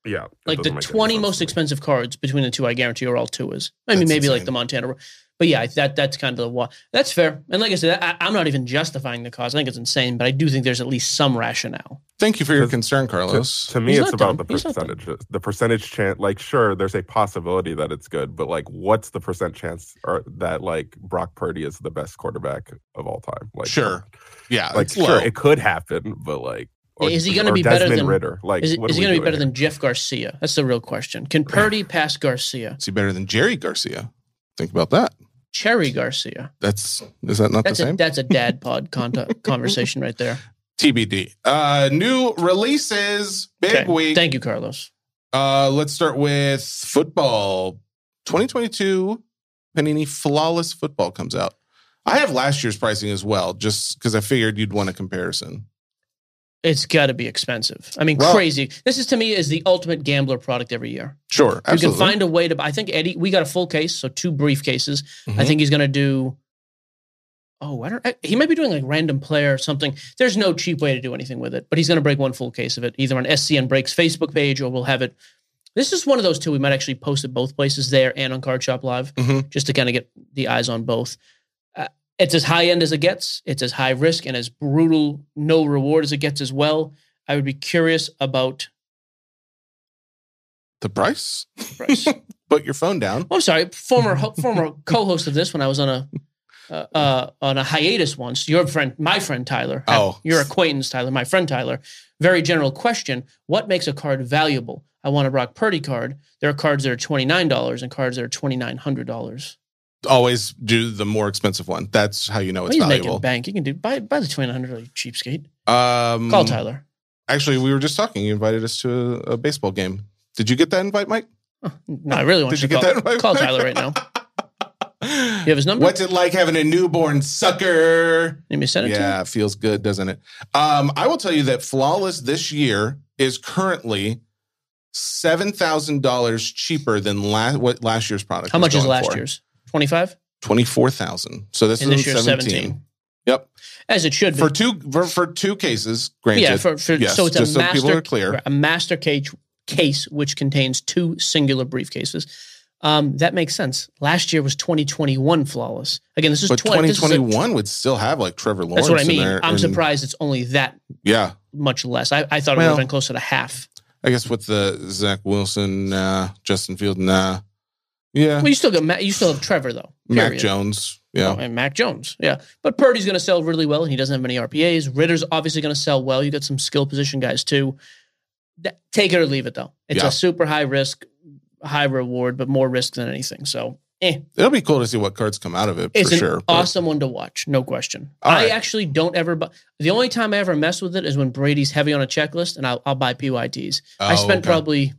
Yeah. Like the doesn't make any 20 most expensive cards between the two, I guarantee are all Tuas. I mean, That's maybe like the Montana. But yeah, that that's kind of the wa- That's fair. And like I said, I, I'm not even justifying the cause. I think it's insane, but I do think there's at least some rationale. Thank you for your concern, Carlos. to me, He's it's about dumb. the He's not dumb. percentage. The percentage chance, like, sure, there's a possibility that it's good, but like, what's the percent chance or that like Brock Purdy is the best quarterback of all time? Like, Sure. yeah, like sure, low. it could happen, but like, Yeah, is he gonna or be better than- Ridder? Like, Is, it, what is he going to be better here? than Jeff Garcia? That's the real question. Can Purdy pass Garcia? Is he better than Jerry Garcia? Think about that. Cherry Garcia. That's is that not That's the a same? that's a dad pod conta- conversation right there. TBD. Uh, new releases. Big Okay. week. Thank you, Carlos. Uh, let's start with football. 2022 Panini Flawless Football comes out. I have last year's pricing as well, just because I figured you'd want a comparison. It's got to be expensive. I mean, Well- crazy. This is to me is the ultimate gambler product every year. Sure, absolutely. You can find a way to. I think Eddie. We got a full case, so two briefcases. I Mhm. think he's going to do. Oh, I don't. I- He might be doing like random player or something. There's no cheap way to do anything with it, but he's going to break one full case of it, either on SCN Breaks Facebook page or we'll have it. This is one of those two. We might actually post it both places there and on Card Shop Live, Mhm. just to kind of get the eyes on both. It's as high end as it gets. It's as high risk and as brutal, no reward as it gets as well. I would be curious about the price. the price. Put your phone down. Oh, I'm sorry, former former co-host of this when I was on a uh, uh, on a hiatus once. Your friend, my friend Tyler. Oh. your acquaintance Tyler, my friend Tyler. Very general question: What makes a card valuable? I want a Brock Purdy card. There are cards that are twenty nine dollars and cards that are twenty nine hundred dollars. Always do the more expensive one. That's how you know it's He's valuable. making bank. You can do buy buy the twenty nine hundred dollars cheapskate. Um, Call Tyler. Actually, we were just talking. You invited us to a, a baseball game. Did you get that invite, Mike? No, I really want Did you to get call, that invite? call Tyler right now. You have his number? What's it like having a newborn sucker? Let me send it to Yeah, it feels good, doesn't it? Um, I will tell you that Flawless this year is currently seven thousand dollars cheaper than last what last year's product. How much is last for. year's? 25? Twenty four thousand. So this And is this 17. 17. Yep. As it should be. For two for, for two cases, granted. yeah, for, for yes, so it's a just so master people are clear. a master case case which contains two singular briefcases. Um, that makes sense. Last year was 2021 flawless. Again, this is But 20, twenty this is a- would still have like Trevor Lawrence. That's what I mean. There, I'm and- surprised it's only that Yeah. much less. I, I thought it would Well- have been closer to half. I guess with the Zach Wilson, nah, Justin Field, nah. Yeah. Well, you still got you still have Trevor though. Mac. Jones. Yeah. Oh, and Mac Jones. Yeah. But Purdy's going to sell really well, and he doesn't have many RPAs. Ridder's obviously going to sell well. You got some skill position guys too. That- take it or leave it, though. It's Yeah. a super high risk, high reward, but more risk than anything. So, eh. It'll be cool to see what cards come out of it It's for an sure. but- awesome one to watch, no question. All I right. actually don't ever. Bu- the only time I ever mess with it is when Brady's heavy on a checklist, and I'll, I'll buy PYTs. I Oh, spent okay. probably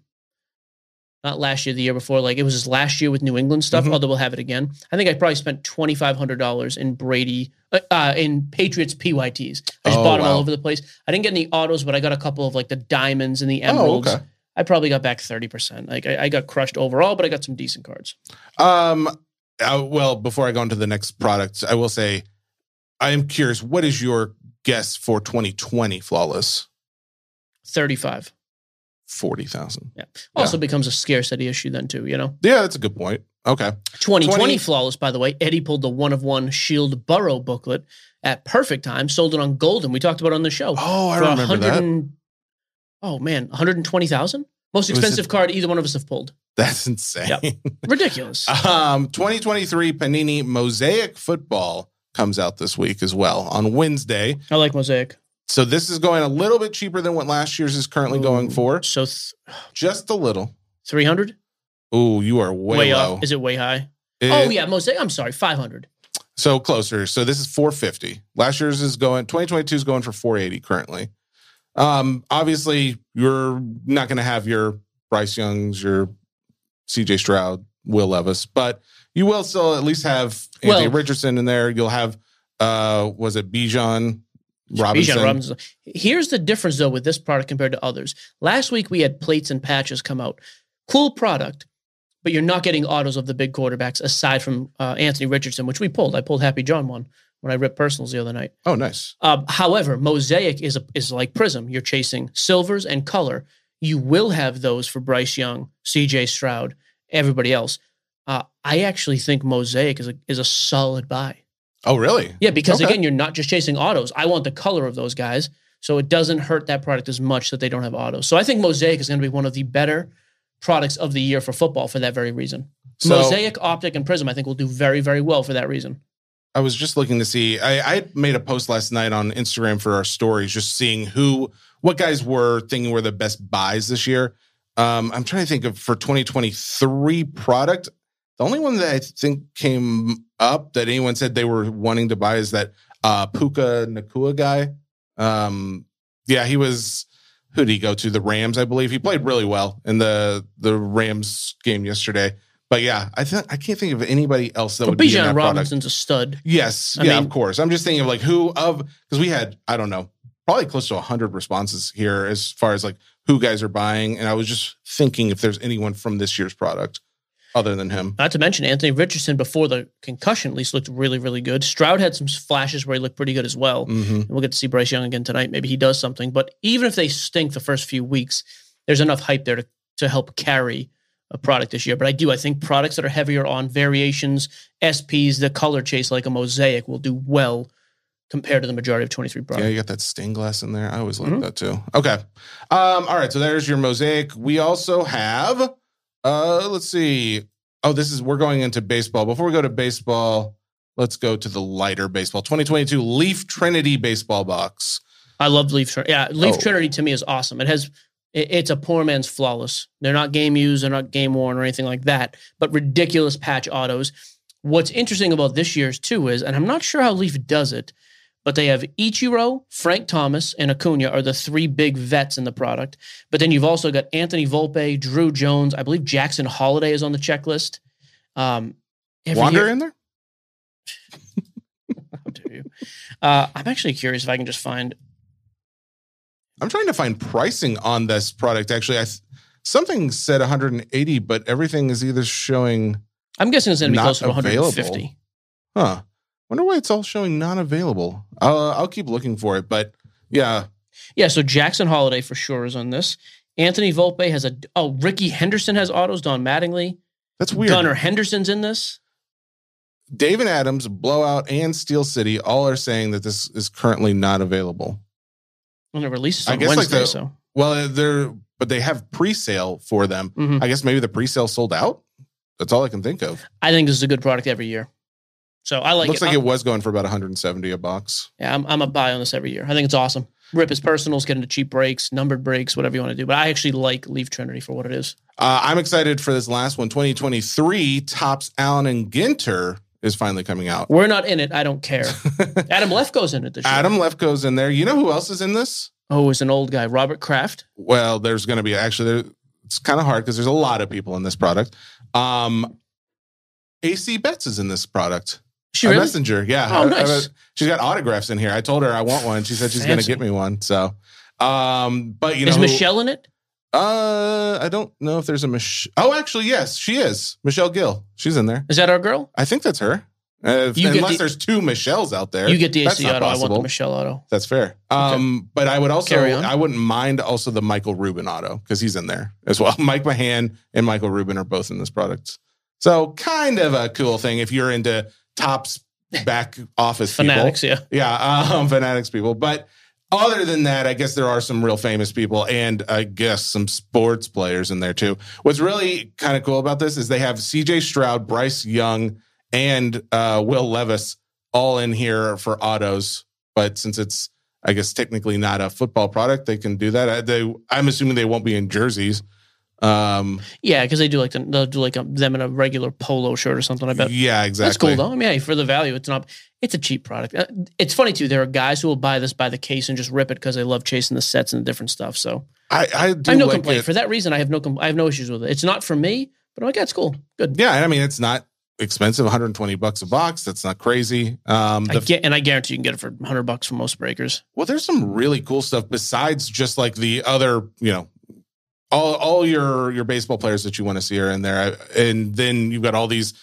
not last year, the year before. Like it was just last year with New England stuff. Mhm. Although we'll have it again. I think I probably spent twenty five hundred dollars in Brady uh, uh, in Patriots PYTs. I just Oh, bought them all over the place. I didn't get any autos, but I got a couple of like the diamonds and the Oh, emeralds. okay. I probably got back thirty percent. Like I, I got crushed overall, but I got some decent cards. Um, uh, well, before I go into the next product, I will say I am curious. What is your guess for 2020 flawless? Thirty five. Forty thousand. Yeah. Also becomes a scarcity issue then too. You know. Yeah, that's a good point. Okay. 2020 20 flawless, by the way. Eddie pulled the one of one Shield Burrow booklet at perfect time, sold it on Goldin. We talked about it on the show. Oh, I remember that. and- oh, man, 120,000? Most expensive a- card either one of us have pulled. That's insane. Ridiculous. Um, 2023 Panini Mosaic Football comes out this week as well on Wednesday. I like Mosaic. So this is going a little bit cheaper than what last year's is currently going for. So Just a little. 300? Ooh, you are way, low. up. Is it way high? It- oh, yeah, Mosaic. I'm sorry, 500. So closer. So this is 450. Last year's is going 2022 is going for 480 currently. Um, obviously, you're not going to have your Bryce Youngs, your CJ Stroud, Will Levis, but you will still at least have Anthony Well- Richardson in there. You'll have uh was it Bijan Robinson? Robinson. Here's the difference, though, with this product compared to others. Last week, we had plates and patches come out. Cool product, but you're not getting autos of the big quarterbacks aside from uh, Anthony Richardson, which we pulled. I pulled Happy John one when I ripped personals the other night. Oh, nice. Um, however, mosaic is a, is like prism. You're chasing silvers and color. You will have those for Bryce Young, C.J. Stroud, everybody else. Uh, I actually think mosaic is a is a solid buy. Oh, really? Yeah, because Okay. again, you're not just chasing autos. I want the color of those guys, so it doesn't hurt that product as much that they don't have autos. So I think mosaic is going to be one of the better products of the year for football for that very reason. So mosaic, optic, and prism, I think will do very very well for that reason. I was just looking to see. I, I made a post last night on Instagram for our stories, just seeing who, what guys were thinking were the best buys this year. Um, I'm trying to think of for 2023 product. The only one that I think came up that anyone said they were wanting to buy is that uh, Puka Nacua guy. Um, yeah, he was. Who did he go to? The Rams, I believe. He played really well in the the Rams game yesterday. But yeah, I think I can't think of anybody else that But would be in that product. Robinson's a stud. Yes, I yeah, mean- of course. I'm just thinking of like who of because we had I don't know probably close to hundred responses here as far as like who guys are buying, and I was just thinking if there's anyone from this year's product other than him. Not to mention Anthony Richardson before the concussion at least looked really, really good. Stroud had some flashes where he looked pretty good as well. hmm we'll get to see Bryce Young again tonight. Maybe he does something. But even if they stink the first few weeks, there's enough hype there to, to help carry a product this year. But I do. I think products that are heavier on variations, SPs, the color chase like a mosaic will do well compared to the majority of 23 products. Yeah, you got that stained glass in there. I always like Mhm. that too. Okay, um, all right. So there's your mosaic. We also have. Uh, let's see. Oh, this is we're going into baseball. Before we go to baseball, let's go to the lighter baseball. 2022 Leaf Trinity baseball box. I love Leaf Trinity. Yeah, Leaf Oh. Trinity to me is awesome. It has it- it's a poor man's flawless. They're not game used, they're not game worn or anything like that, but ridiculous patch autos. What's interesting about this year's too is, and I'm not sure how Leaf does it, but they have Ichiro, Frank Thomas, and Acuna are the three big vets in the product. But then you've also got Anthony Volpe, Drew Jones. I believe Jackson Holliday is on the checklist. Um, Wander year- in there? How dare you? Uh, I'm actually curious if I can just find. I'm trying to find pricing on this product. Actually, I th- something said 180, but everything is either showing. I'm guessing it's going to be Not closer to available. 150. Huh. Wonder why it's all showing not available. I'll, I'll keep looking for it, but yeah, Yeah, so Jackson Holliday for sure is on this. Anthony Volpe has a. Oh, Rickey Henderson has autos. Don Mattingly. that's weird. Gunnar Henderson's in this. David Adams, Blowout, and Steel City all are saying that this is currently not available. And it releases I on guess, like, Wednesday. the- so Well, they're but they have pre-sale for them. Mhm. I guess maybe the pre-sale sold out. That's all I can think of. I think this is a good product every year. So I like Looks it. like I'm- it was going for about 170 a box. Yeah, I'm, I'm a buy on this every year. I think it's awesome. Rip his personals, get into cheap breaks, numbered breaks, whatever you want to do. But I actually like Leaf Trinity for what it is. Uh, I'm excited for this last one. 2023 Topps Allen and Ginter is finally coming out. We're not in it. I don't care. Adam Lefkoe's in it this year. Adam Lefkoe's in there. You know who else is in this? Oh, is an old guy, Robert Kraft. Well, there's going to be actually there, it's kind of hard because there's a lot of people in this product. Um, AC Betts is in this product. She a really? messenger, yeah. Oh, I- I- she's got autographs in here. I told her I want one. She said she's going to get me one. So, um, but you know, is Michelle in it? Uh, I don't know if there's a Michelle. Oh, actually, yes, she is. Michelle Gill. She's in there. Is that our girl? I think that's her. Uh, if- unless the- there's two Michelles out there, You get the AC auto. I want the. Michelle auto. That's fair. Um, but I would also. I wouldn't mind also the Michael Rubin auto because he's in there as well. Mike Mahan and Michael Rubin are both in this product. So kind of a cool thing if you're into Topps back office people. Fanatics, yeah. Yeah, um, fanatics people. But other than that, I guess there are some real famous people and I guess some sports players in there too. What's really kind of cool about this is they have CJ Stroud, Bryce Young, and uh, Will Levis all in here for autos. But since it's, I guess, technically not a football product, they can do that. I, they, I'm assuming they won't be in jerseys. Um, Yeah, because they do like the, they'll do like a, them in a regular polo shirt or something. I bet yeah, exactly. that's cool though. I mean, hey, for the value, it's not. It's a cheap product. Uh, It's funny too. There are guys who will buy this by the case and just rip it because they love chasing the sets and the different stuff. So I, I do I have no like complaint it. for that reason. I have no com- I have no issues with it. It's not for me, but I'm like, yeah, cool, good. Yeah, I mean, it's not expensive 120 bucks a box. That's not crazy. Um, I get, and I guarantee you can get it for 100 bucks from most breakers. Well, there's some really cool stuff besides just like the other, you know, all all your your baseball players that you want to see are in there, and then you've got all these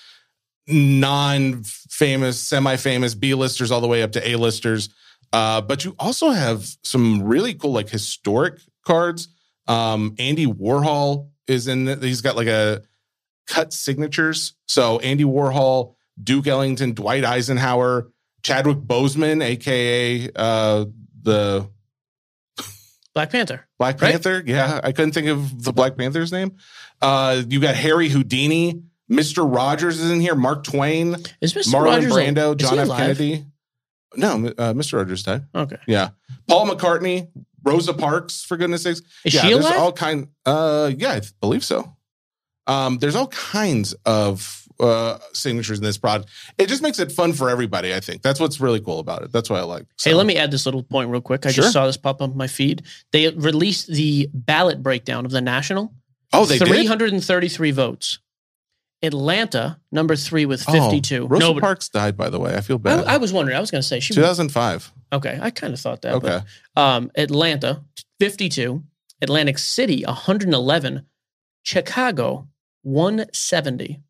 non-famous, semi-famous B-listers all the way up to A-listers. Uh, but you also have some really cool like historic cards. Um, Andy Warhol is in. it. He's got like a cut signatures. So Andy Warhol, Duke Ellington, Dwight Eisenhower, Chadwick Boseman, aka uh, the Black Panther. Black Right? Panther. Yeah, I couldn't think of the Black Panther's name. Uh, you got Harry Houdini, Mister Rogers is in here, Mark Twain, Is Mr. Marlon Rogers Brando, John F. alive? Kennedy. No, uh, Mister Rogers died. Okay. Yeah, Paul McCartney, Rosa Parks, for goodness sakes. Is yeah, she there's all kind. Uh, yeah, I believe so. Um, there's all kinds of uh signatures in this product. It just makes it fun for everybody. I think that's what's really cool about it. That's why I like. Hey, So- let me add this little point real quick. I Sure. just saw this pop up on my feed. They released the ballot breakdown of the national. Oh, they did. 333 votes. Atlanta, number three with Oh, 52. Rosa Nobody- Parks died, by the way. I feel bad. I was wondering. I was going to say she. 2005. Okay, I kind of thought that. Okay. But, um, Atlanta, 52. Atlantic City, 111. Chicago, 170.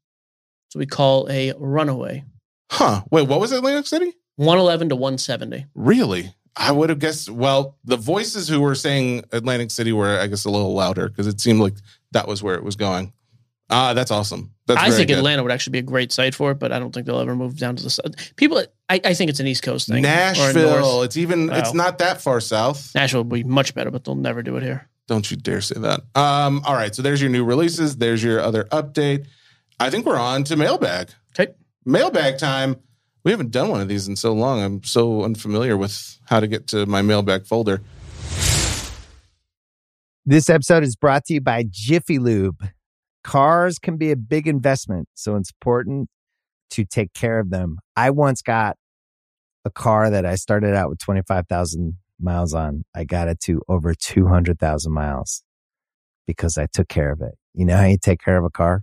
So we call a runaway. Huh. Wait, what was Atlantic City? 111 to 170. Really? I would have guessed. Well, the voices who were saying Atlantic City were, I guess, a little louder because it seemed like that was where it was going. Ah, that's awesome. That's I think good. Atlanta would actually be a great site for it, but I don't think they'll ever move down to the south. People, I, I think it's an East Coast thing. Nashville. North. It's even. It's not that far south. Nashville would be much better, but they'll never do it here. Don't you dare say that. Um. All right. So there's your new releases. There's your other update. I think we're on to mailbag. Okay. Mailbag time. We haven't done one of these in so long. I'm so unfamiliar with how to get to my mailbag folder. This episode is brought to you by Jiffy Lube. Cars can be a big investment, so it's important to take care of them. I once got a car that I started out with 25,000 miles on. I got it to over 200,000 miles because I took care of it. You know how you take care of a car?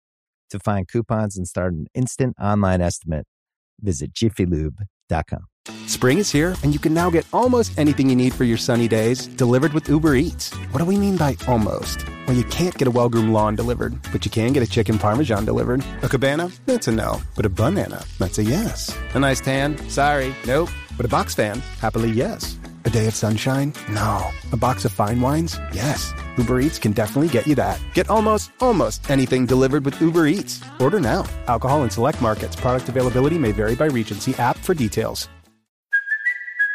To find coupons and start an instant online estimate, visit jiffylube.com. Spring is here, and you can now get almost anything you need for your sunny days delivered with Uber Eats. What do we mean by almost? Well, you can't get a well groomed lawn delivered, but you can get a chicken parmesan delivered. A cabana? That's a no. But a banana? That's a yes. A nice tan? Sorry, nope. But a box fan? Happily, yes. A day of sunshine? No. A box of fine wines? Yes. Uber Eats can definitely get you that. Get almost, almost anything delivered with Uber Eats. Order now. Alcohol in select markets. Product availability may vary by Regency app for details.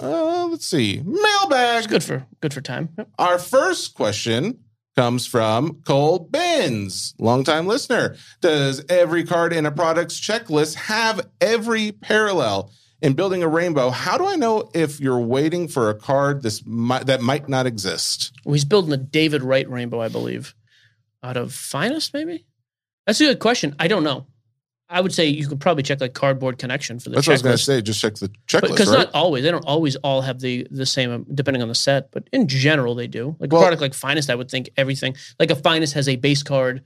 Uh, let's see. Mailbag. It's good for good for time. Yep. Our first question comes from Cole Benz, longtime listener. Does every card in a product's checklist have every parallel? In building a rainbow, how do I know if you're waiting for a card this might, that might not exist? Well, he's building a David Wright rainbow, I believe, out of Finest, maybe. That's a good question. I don't know. I would say you could probably check like Cardboard Connection for the That's what I was going to say. Just check the checklist, Because right? not always, they don't always all have the the same, um, depending on the set. But in general, they do. Like Well- a product like Finest, I would think everything like a Finest has a base card,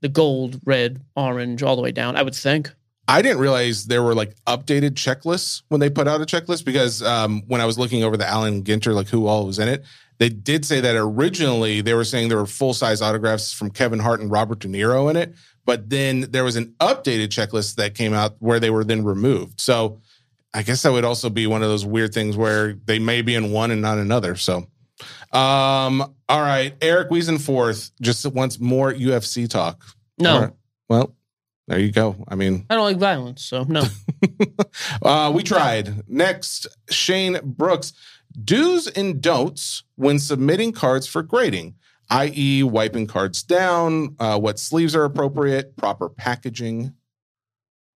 the gold, red, orange, all the way down. I would think. I didn't realize there were like updated checklists when they put out a checklist because um, when I was looking over the Allen Ginter, like who all was in it, they did say that originally they were saying there were full size autographs from Kevin Hart and Robert De Niro in it, but then there was an updated checklist that came out where they were then removed. So I guess that would also be one of those weird things where they may be in one and not another. So, um, all right, Eric Wiesenforth just wants more UFC talk. No, right. Well, there you go. I mean, I don't like violence, so no. uh, we tried. Next, Shane Brooks. Do's and don'ts when submitting cards for grading, i.e., wiping cards down, uh, what sleeves are appropriate, proper packaging.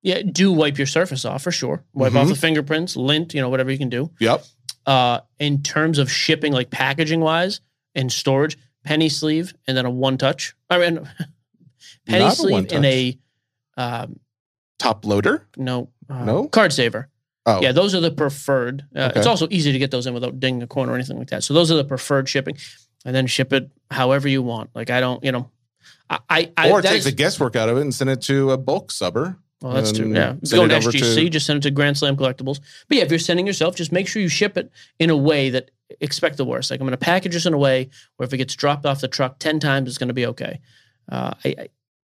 yeah, do wipe your surface off for sure. Wipe Mhm. off the fingerprints, lint, you know, whatever you can do. Yep. Uh, in terms of shipping, like packaging wise and storage, penny sleeve and then a one touch. I mean, penny Not sleeve one-touch. and a um, Top loader. no uh, No? card saver. Oh, Yeah, those are the preferred. Uh, Okay. It's also easy to get those in without dinging a corner or anything like that. So those are the preferred shipping, and then ship it however you want. Like I don't, you know, I, I, I or take is- the guesswork out of it and send it to a bulk subber. Well, that's true. Yeah, if you go to SGC, to- just send it to Grand Slam Collectibles. But yeah, if you're sending yourself, just make sure you ship it in a way that expect the worst. Like I'm going to package this in a way where if it gets dropped off the truck ten times, it's going to be okay. Uh, I, I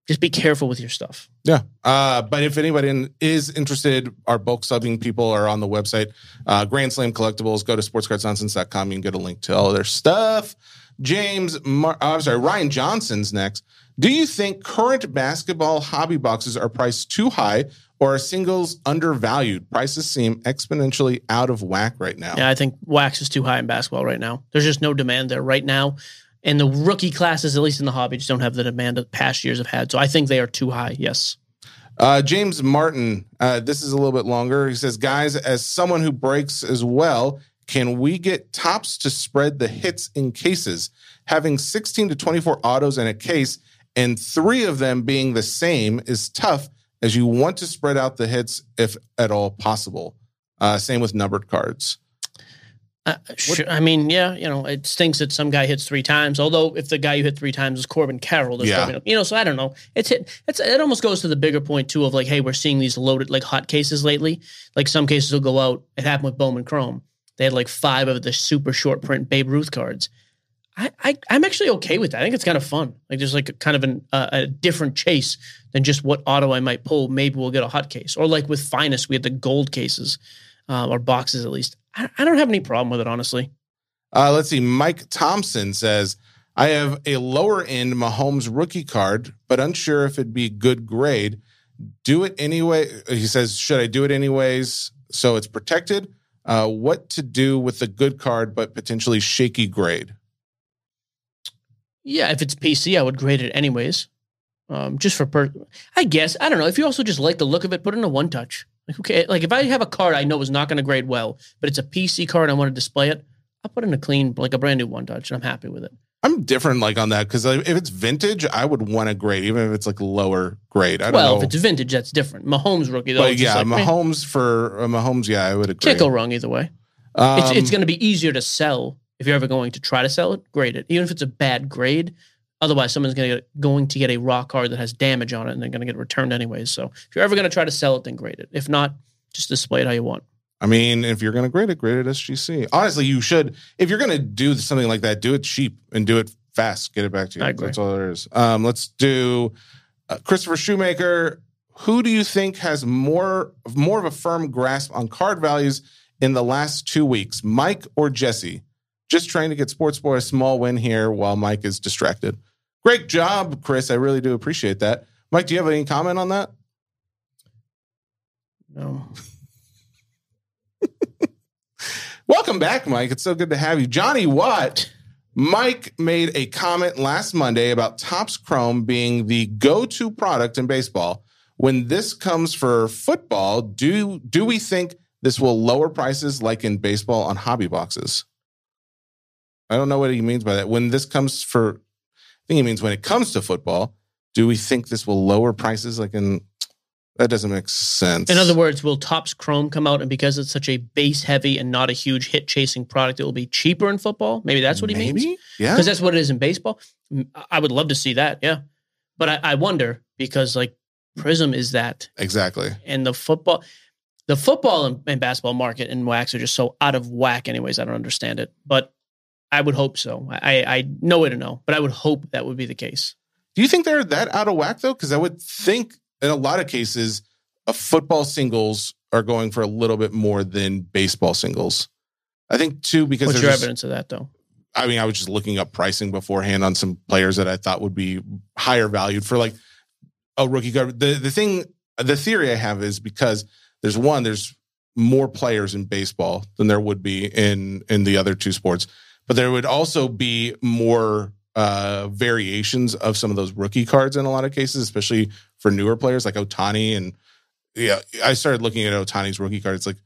just be careful with your stuff. Yeah. Uh, but if anybody in, is interested, our bulk subbing people are on the website, uh, Grand Slam Collectibles. Go to sportscardsnonsense.com. You can get a link to all their stuff. James, Mar- uh, I'm sorry, Ryan Johnson's next. Do you think current basketball hobby boxes are priced too high or are singles undervalued? Prices seem exponentially out of whack right now. Yeah, I think wax is too high in basketball right now. There's just no demand there right now. And the rookie classes, at least in the hobby, just don't have the demand that past years have had. So I think they are too high. Yes. Uh, James Martin, uh, this is a little bit longer. He says, guys, as someone who breaks as well, can we get Topps to spread the hits in cases? Having 16 to 24 autos in a case and three of them being the same is tough as you want to spread out the hits if at all possible. Uh, same with numbered cards. Uh, sure. I mean, yeah, you know, it stinks that some guy hits three times. Although, if the guy you hit three times is Corbin Carroll, there's Yeah. no, you know. So I don't know. It's hit. It's it almost goes to the bigger point too of like, hey, we're seeing these loaded like hot cases lately. Like some cases will go out. It happened with Bowman Chrome. They had like five of the super short print Babe Ruth cards. I, I I'm actually okay with that. I think it's kind of fun. Like there's like a, kind of an, uh, a different chase than just what auto I might pull. Maybe we'll get a hot case, or like with Finest, we had the gold cases um, or boxes at least. I, I don't have any problem with it, honestly. Uh, let's see. Mike Thompson says, I have a lower end Mahomes rookie card, but unsure if it'd be good grade. Do it anyway. He says, Should I do it anyways so it's protected? Uh, what to do with the good card, but potentially shaky grade? Yeah, if it's PC, I would grade it anyways. Um, just for per, I guess I don't know. If you also just like the look of it, put in a one touch. Like okay, like if I have a card I know is not going to grade well, but it's a PC card, I want to display it. I'll put in a clean, like a brand new one touch, and I'm happy with it. I'm different like on that because if it's vintage, I would want a grade, even if it's like lower grade. I don't Well, know. if it's vintage, that's different. Mahomes rookie though, but yeah, like, eh, Mahomes for uh, Mahomes, yeah, I would agree. can't go wrong either way. Um, it's it's going to be easier to sell if you're ever going to try to sell it. Grade it, even if it's a bad grade. Otherwise, someone's going to get, going to get a raw card that has damage on it, and they're going to get returned anyways. So if you're ever going to try to sell it, then grade it. If not, just display it how you want. I mean, if you're going to grade it, grade it SGC. Honestly, you should. If you're going to do something like that, do it cheap and do it fast. Get it back to you. I agree. That's all there is. Um, let's do uh, Christopher Shoemaker. Who do you think has more more of a firm grasp on card values in the last two weeks, Mike or Jesse? Just trying to get Sports Boy a small win here while Mike is distracted. Great job, Chris. I really do appreciate that. Mike, do you have any comment on that? No. Welcome back, Mike. It's so good to have you. Johnny Watt. Mike made a comment last Monday about Topps Chrome being the go-to product in baseball. When this comes for football, do do we think this will lower prices like in baseball on hobby boxes? I don't know what he means by that. When this comes for I think he means when it comes to football, do we think this will lower prices like in that doesn't make sense. In other words, will Topps Chrome come out and because it's such a base heavy and not a huge hit chasing product, it will be cheaper in football? Maybe that's what he means. Yeah. Because that's what it is in baseball. I would love to see that. Yeah. But I, I wonder because like Prism is that Exactly. and the football, the football and, and basketball market and wax are just so out of whack. Anyways, I don't understand it, but I would hope so. I, I no way to know, but I would hope that would be the case. Do you think they're that out of whack though? Because I would think in a lot of cases, a football singles are going for a little bit more than baseball singles. I think too because What's there's your just- evidence of that though? I mean, I was just looking up pricing beforehand on some players that I thought would be higher valued for like a rookie card. The the thing, the theory I have is because there's one, there's more players in baseball than there would be in in the other two sports, but there would also be more uh variations of some of those rookie cards in a lot of cases, especially for newer players like Ohtani and yeah. I started looking at Ohtani's rookie card. It's like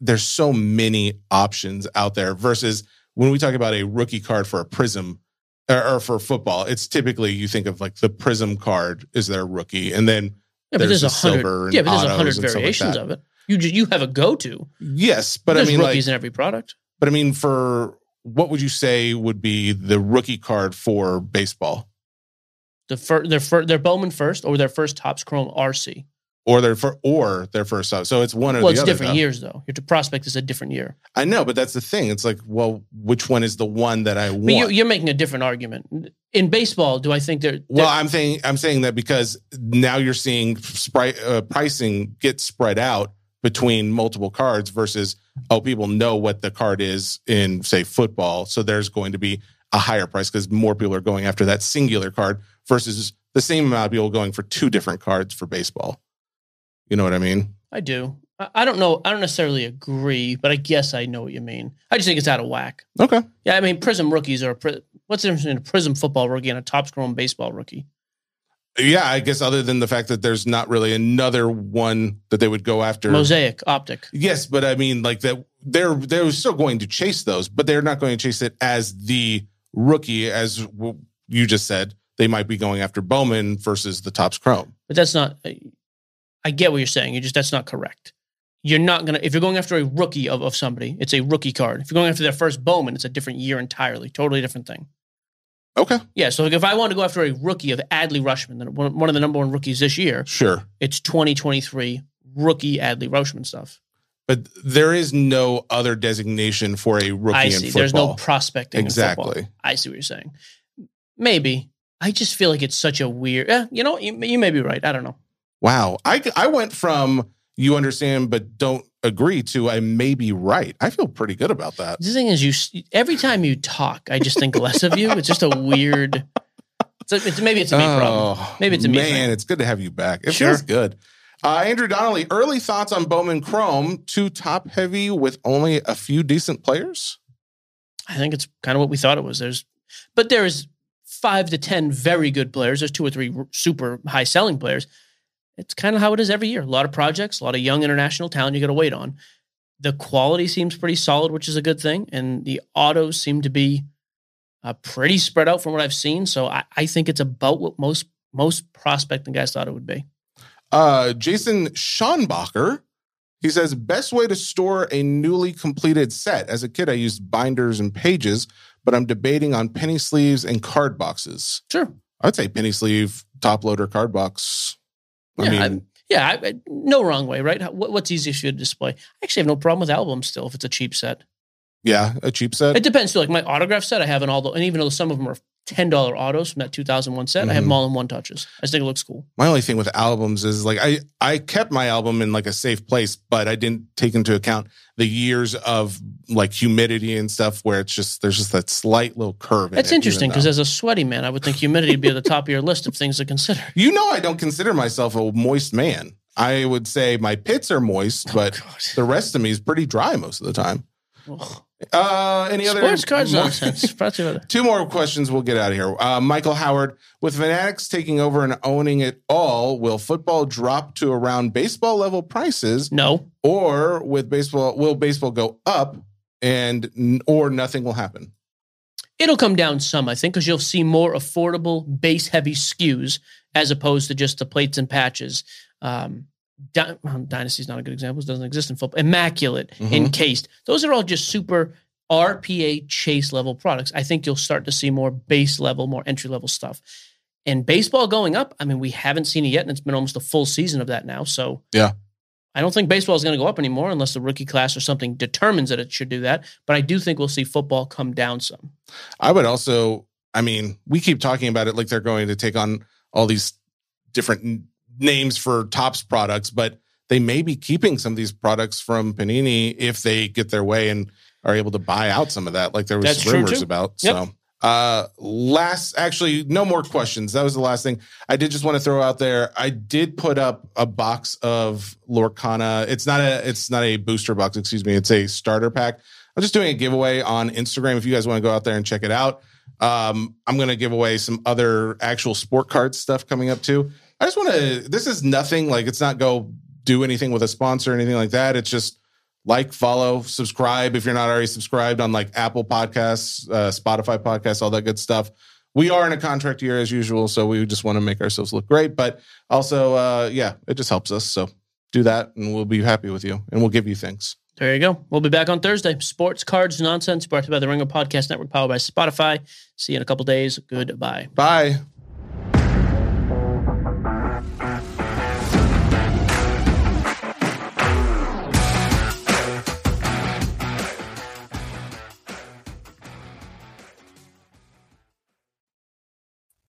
there's so many options out there versus when we talk about a rookie card for a prism or, or for football, it's typically you think of like the prism card is their rookie, and then Yeah, there's there's, a silver and Yeah, but there's a hundred stuff like variations of it. You just, you have a go to. yes, but There's I mean, rookies like, in every product. but I mean, for what would you say would be the rookie card for baseball The fir- their fir- their Bowman first or their first Topps Chrome RC. or their for or their first? So it's one or Well, the it's other. different though. years though. Your prospect is a different year. I know, but that's the thing. It's like, well, which one is the one that I want? But you, you're making a different argument. In baseball, do I think they're, Well, they're- I'm saying I'm saying that because now you're seeing uh, pricing get spread out between multiple cards versus oh people know what the card is in say football, so there's going to be a higher price because more people are going after that singular card versus the same amount of people going for two different cards for baseball. You know what I mean? I do. I, don't know. I don't necessarily agree, but I guess I know what you mean. I just think it's out of whack. Okay. Yeah, I mean, Prism rookies are what's the difference between a Prism football rookie and a Topps Chrome baseball rookie? Yeah, I guess other than the fact that there's not really another one that they would go after. Mosaic, optic. Yes, but I mean, like that, they're they're still going to chase those, but they're not going to chase it as the rookie, as you just said. They might be going after Bowman versus the Topps Chrome. But that's not. I get what you're saying. You just that's not correct. You're not gonna if you're going after a rookie of, of somebody, it's a rookie card. If you're going after their first Bowman, it's a different year entirely, totally different thing. Okay, Yeah. So like if I want to go after a rookie of Adley Rutschman, one of the number one rookies this year, sure. it's 2023 rookie Adley Rutschman stuff. but there is no other designation for a rookie I in see. There's no prospecting. in football. Exactly. I see what you're saying. Maybe. I just feel like it's such a weird. Eh, you know, you, you may be right. I don't know. Wow. I, I went from you understand but don't agree to I may be right. I feel pretty good about that. The thing is, you every time you talk, I just think less of you. It's just a weird. It's, a, it's maybe it's a me problem. Maybe it's a me Oh, man. It's good to have you back. It Sure. feels good. Uh, Andrew Donnelly, early thoughts on Bowman Chrome, too top heavy with only a few decent players. I think it's kind of what we thought it was. There's, but there's five to ten very good players. There's two or three super high selling players. It's kind of how it is every year. A lot of projects, a lot of young international talent you got to wait on. The quality seems pretty solid, which is a good thing, and the autos seem to be uh, pretty spread out from what I've seen. So I, I think it's about what most most prospecting guys thought it would be. Uh, Jason Schonbacher, he says, best way to store a newly completed set. As a kid, I used binders and pages, but I'm debating on penny sleeves and card boxes. Sure. I'd say penny sleeve, top loader, card box. I Yeah, mean, I- Yeah, I, no wrong way, right? What, what's easiest for you to display? I actually have no problem with albums still if it's a cheap set. Yeah, a cheap set. It depends. too. Like my autograph set, I have in all the, and even though some of them are ten dollar autos from that two thousand one set, I have Mhm. them all in one touches. I just think it looks cool. my only thing with albums is like I I kept my album in like a safe place, but I didn't take into account the years of like humidity and stuff where it's just there's just that slight little curve. in That's it, interesting because as a sweaty man, I would think humidity would be at the top of your list of things to consider. you know I don't consider myself a moist man. I would say my pits are moist, but Oh, God. the rest of me is pretty dry most of the time. Ugh. Uh, any other Sports cards nonsense. Brought to you by the- Two more questions. We'll get out of here. Uh, Michael Howard, with Fanatics taking over and owning it all, will football drop to around baseball level prices, No, or with baseball, will baseball go up, and or nothing will happen? it'll come down some, I think, because you'll see more affordable base heavy SKUs as opposed to just the plates and patches. Um, Dy- well, Dynasty's not a good example. It doesn't exist in football. Immaculate, Mhm. encased. Those are all just super RPA chase level products. I think you'll start to see more base level, more entry level stuff. And baseball going up, I mean, we haven't seen it yet, and it's been almost a full season of that now. So Yeah. I don't think baseball is going to go up anymore unless the rookie class or something determines that it should do that. But I do think we'll see football come down some. I would also, I mean, we keep talking about it like they're going to take on all these different names for Topps products, but they may be keeping some of these products from Panini if they get their way and are able to buy out some of that, like there was That's rumors about. Yep. So uh last actually no more questions. That was the last thing. I did just want to throw out there. I did put up a box of Lorcana. It's not a it's not a booster box, excuse me. It's a starter pack. I'm just doing a giveaway on Instagram if you guys want to go out there and check it out. Um, I'm going to give away some other actual sport card stuff coming up too. I just want to, this is nothing like it's not go do anything with a sponsor or anything like that. It's just like, follow, subscribe if you're not already subscribed on like Apple Podcasts, uh, Spotify Podcasts, all that good stuff. We are in a contract year as usual, so we just want to make ourselves look great. But also, uh, yeah, it just helps us. So do that, and we'll be happy with you, and we'll give you things. There you go. We'll be back on Thursday. Sports Cards Nonsense brought to you by the Ringer Podcast Network, powered by Spotify. See you in a couple days. Goodbye. Bye.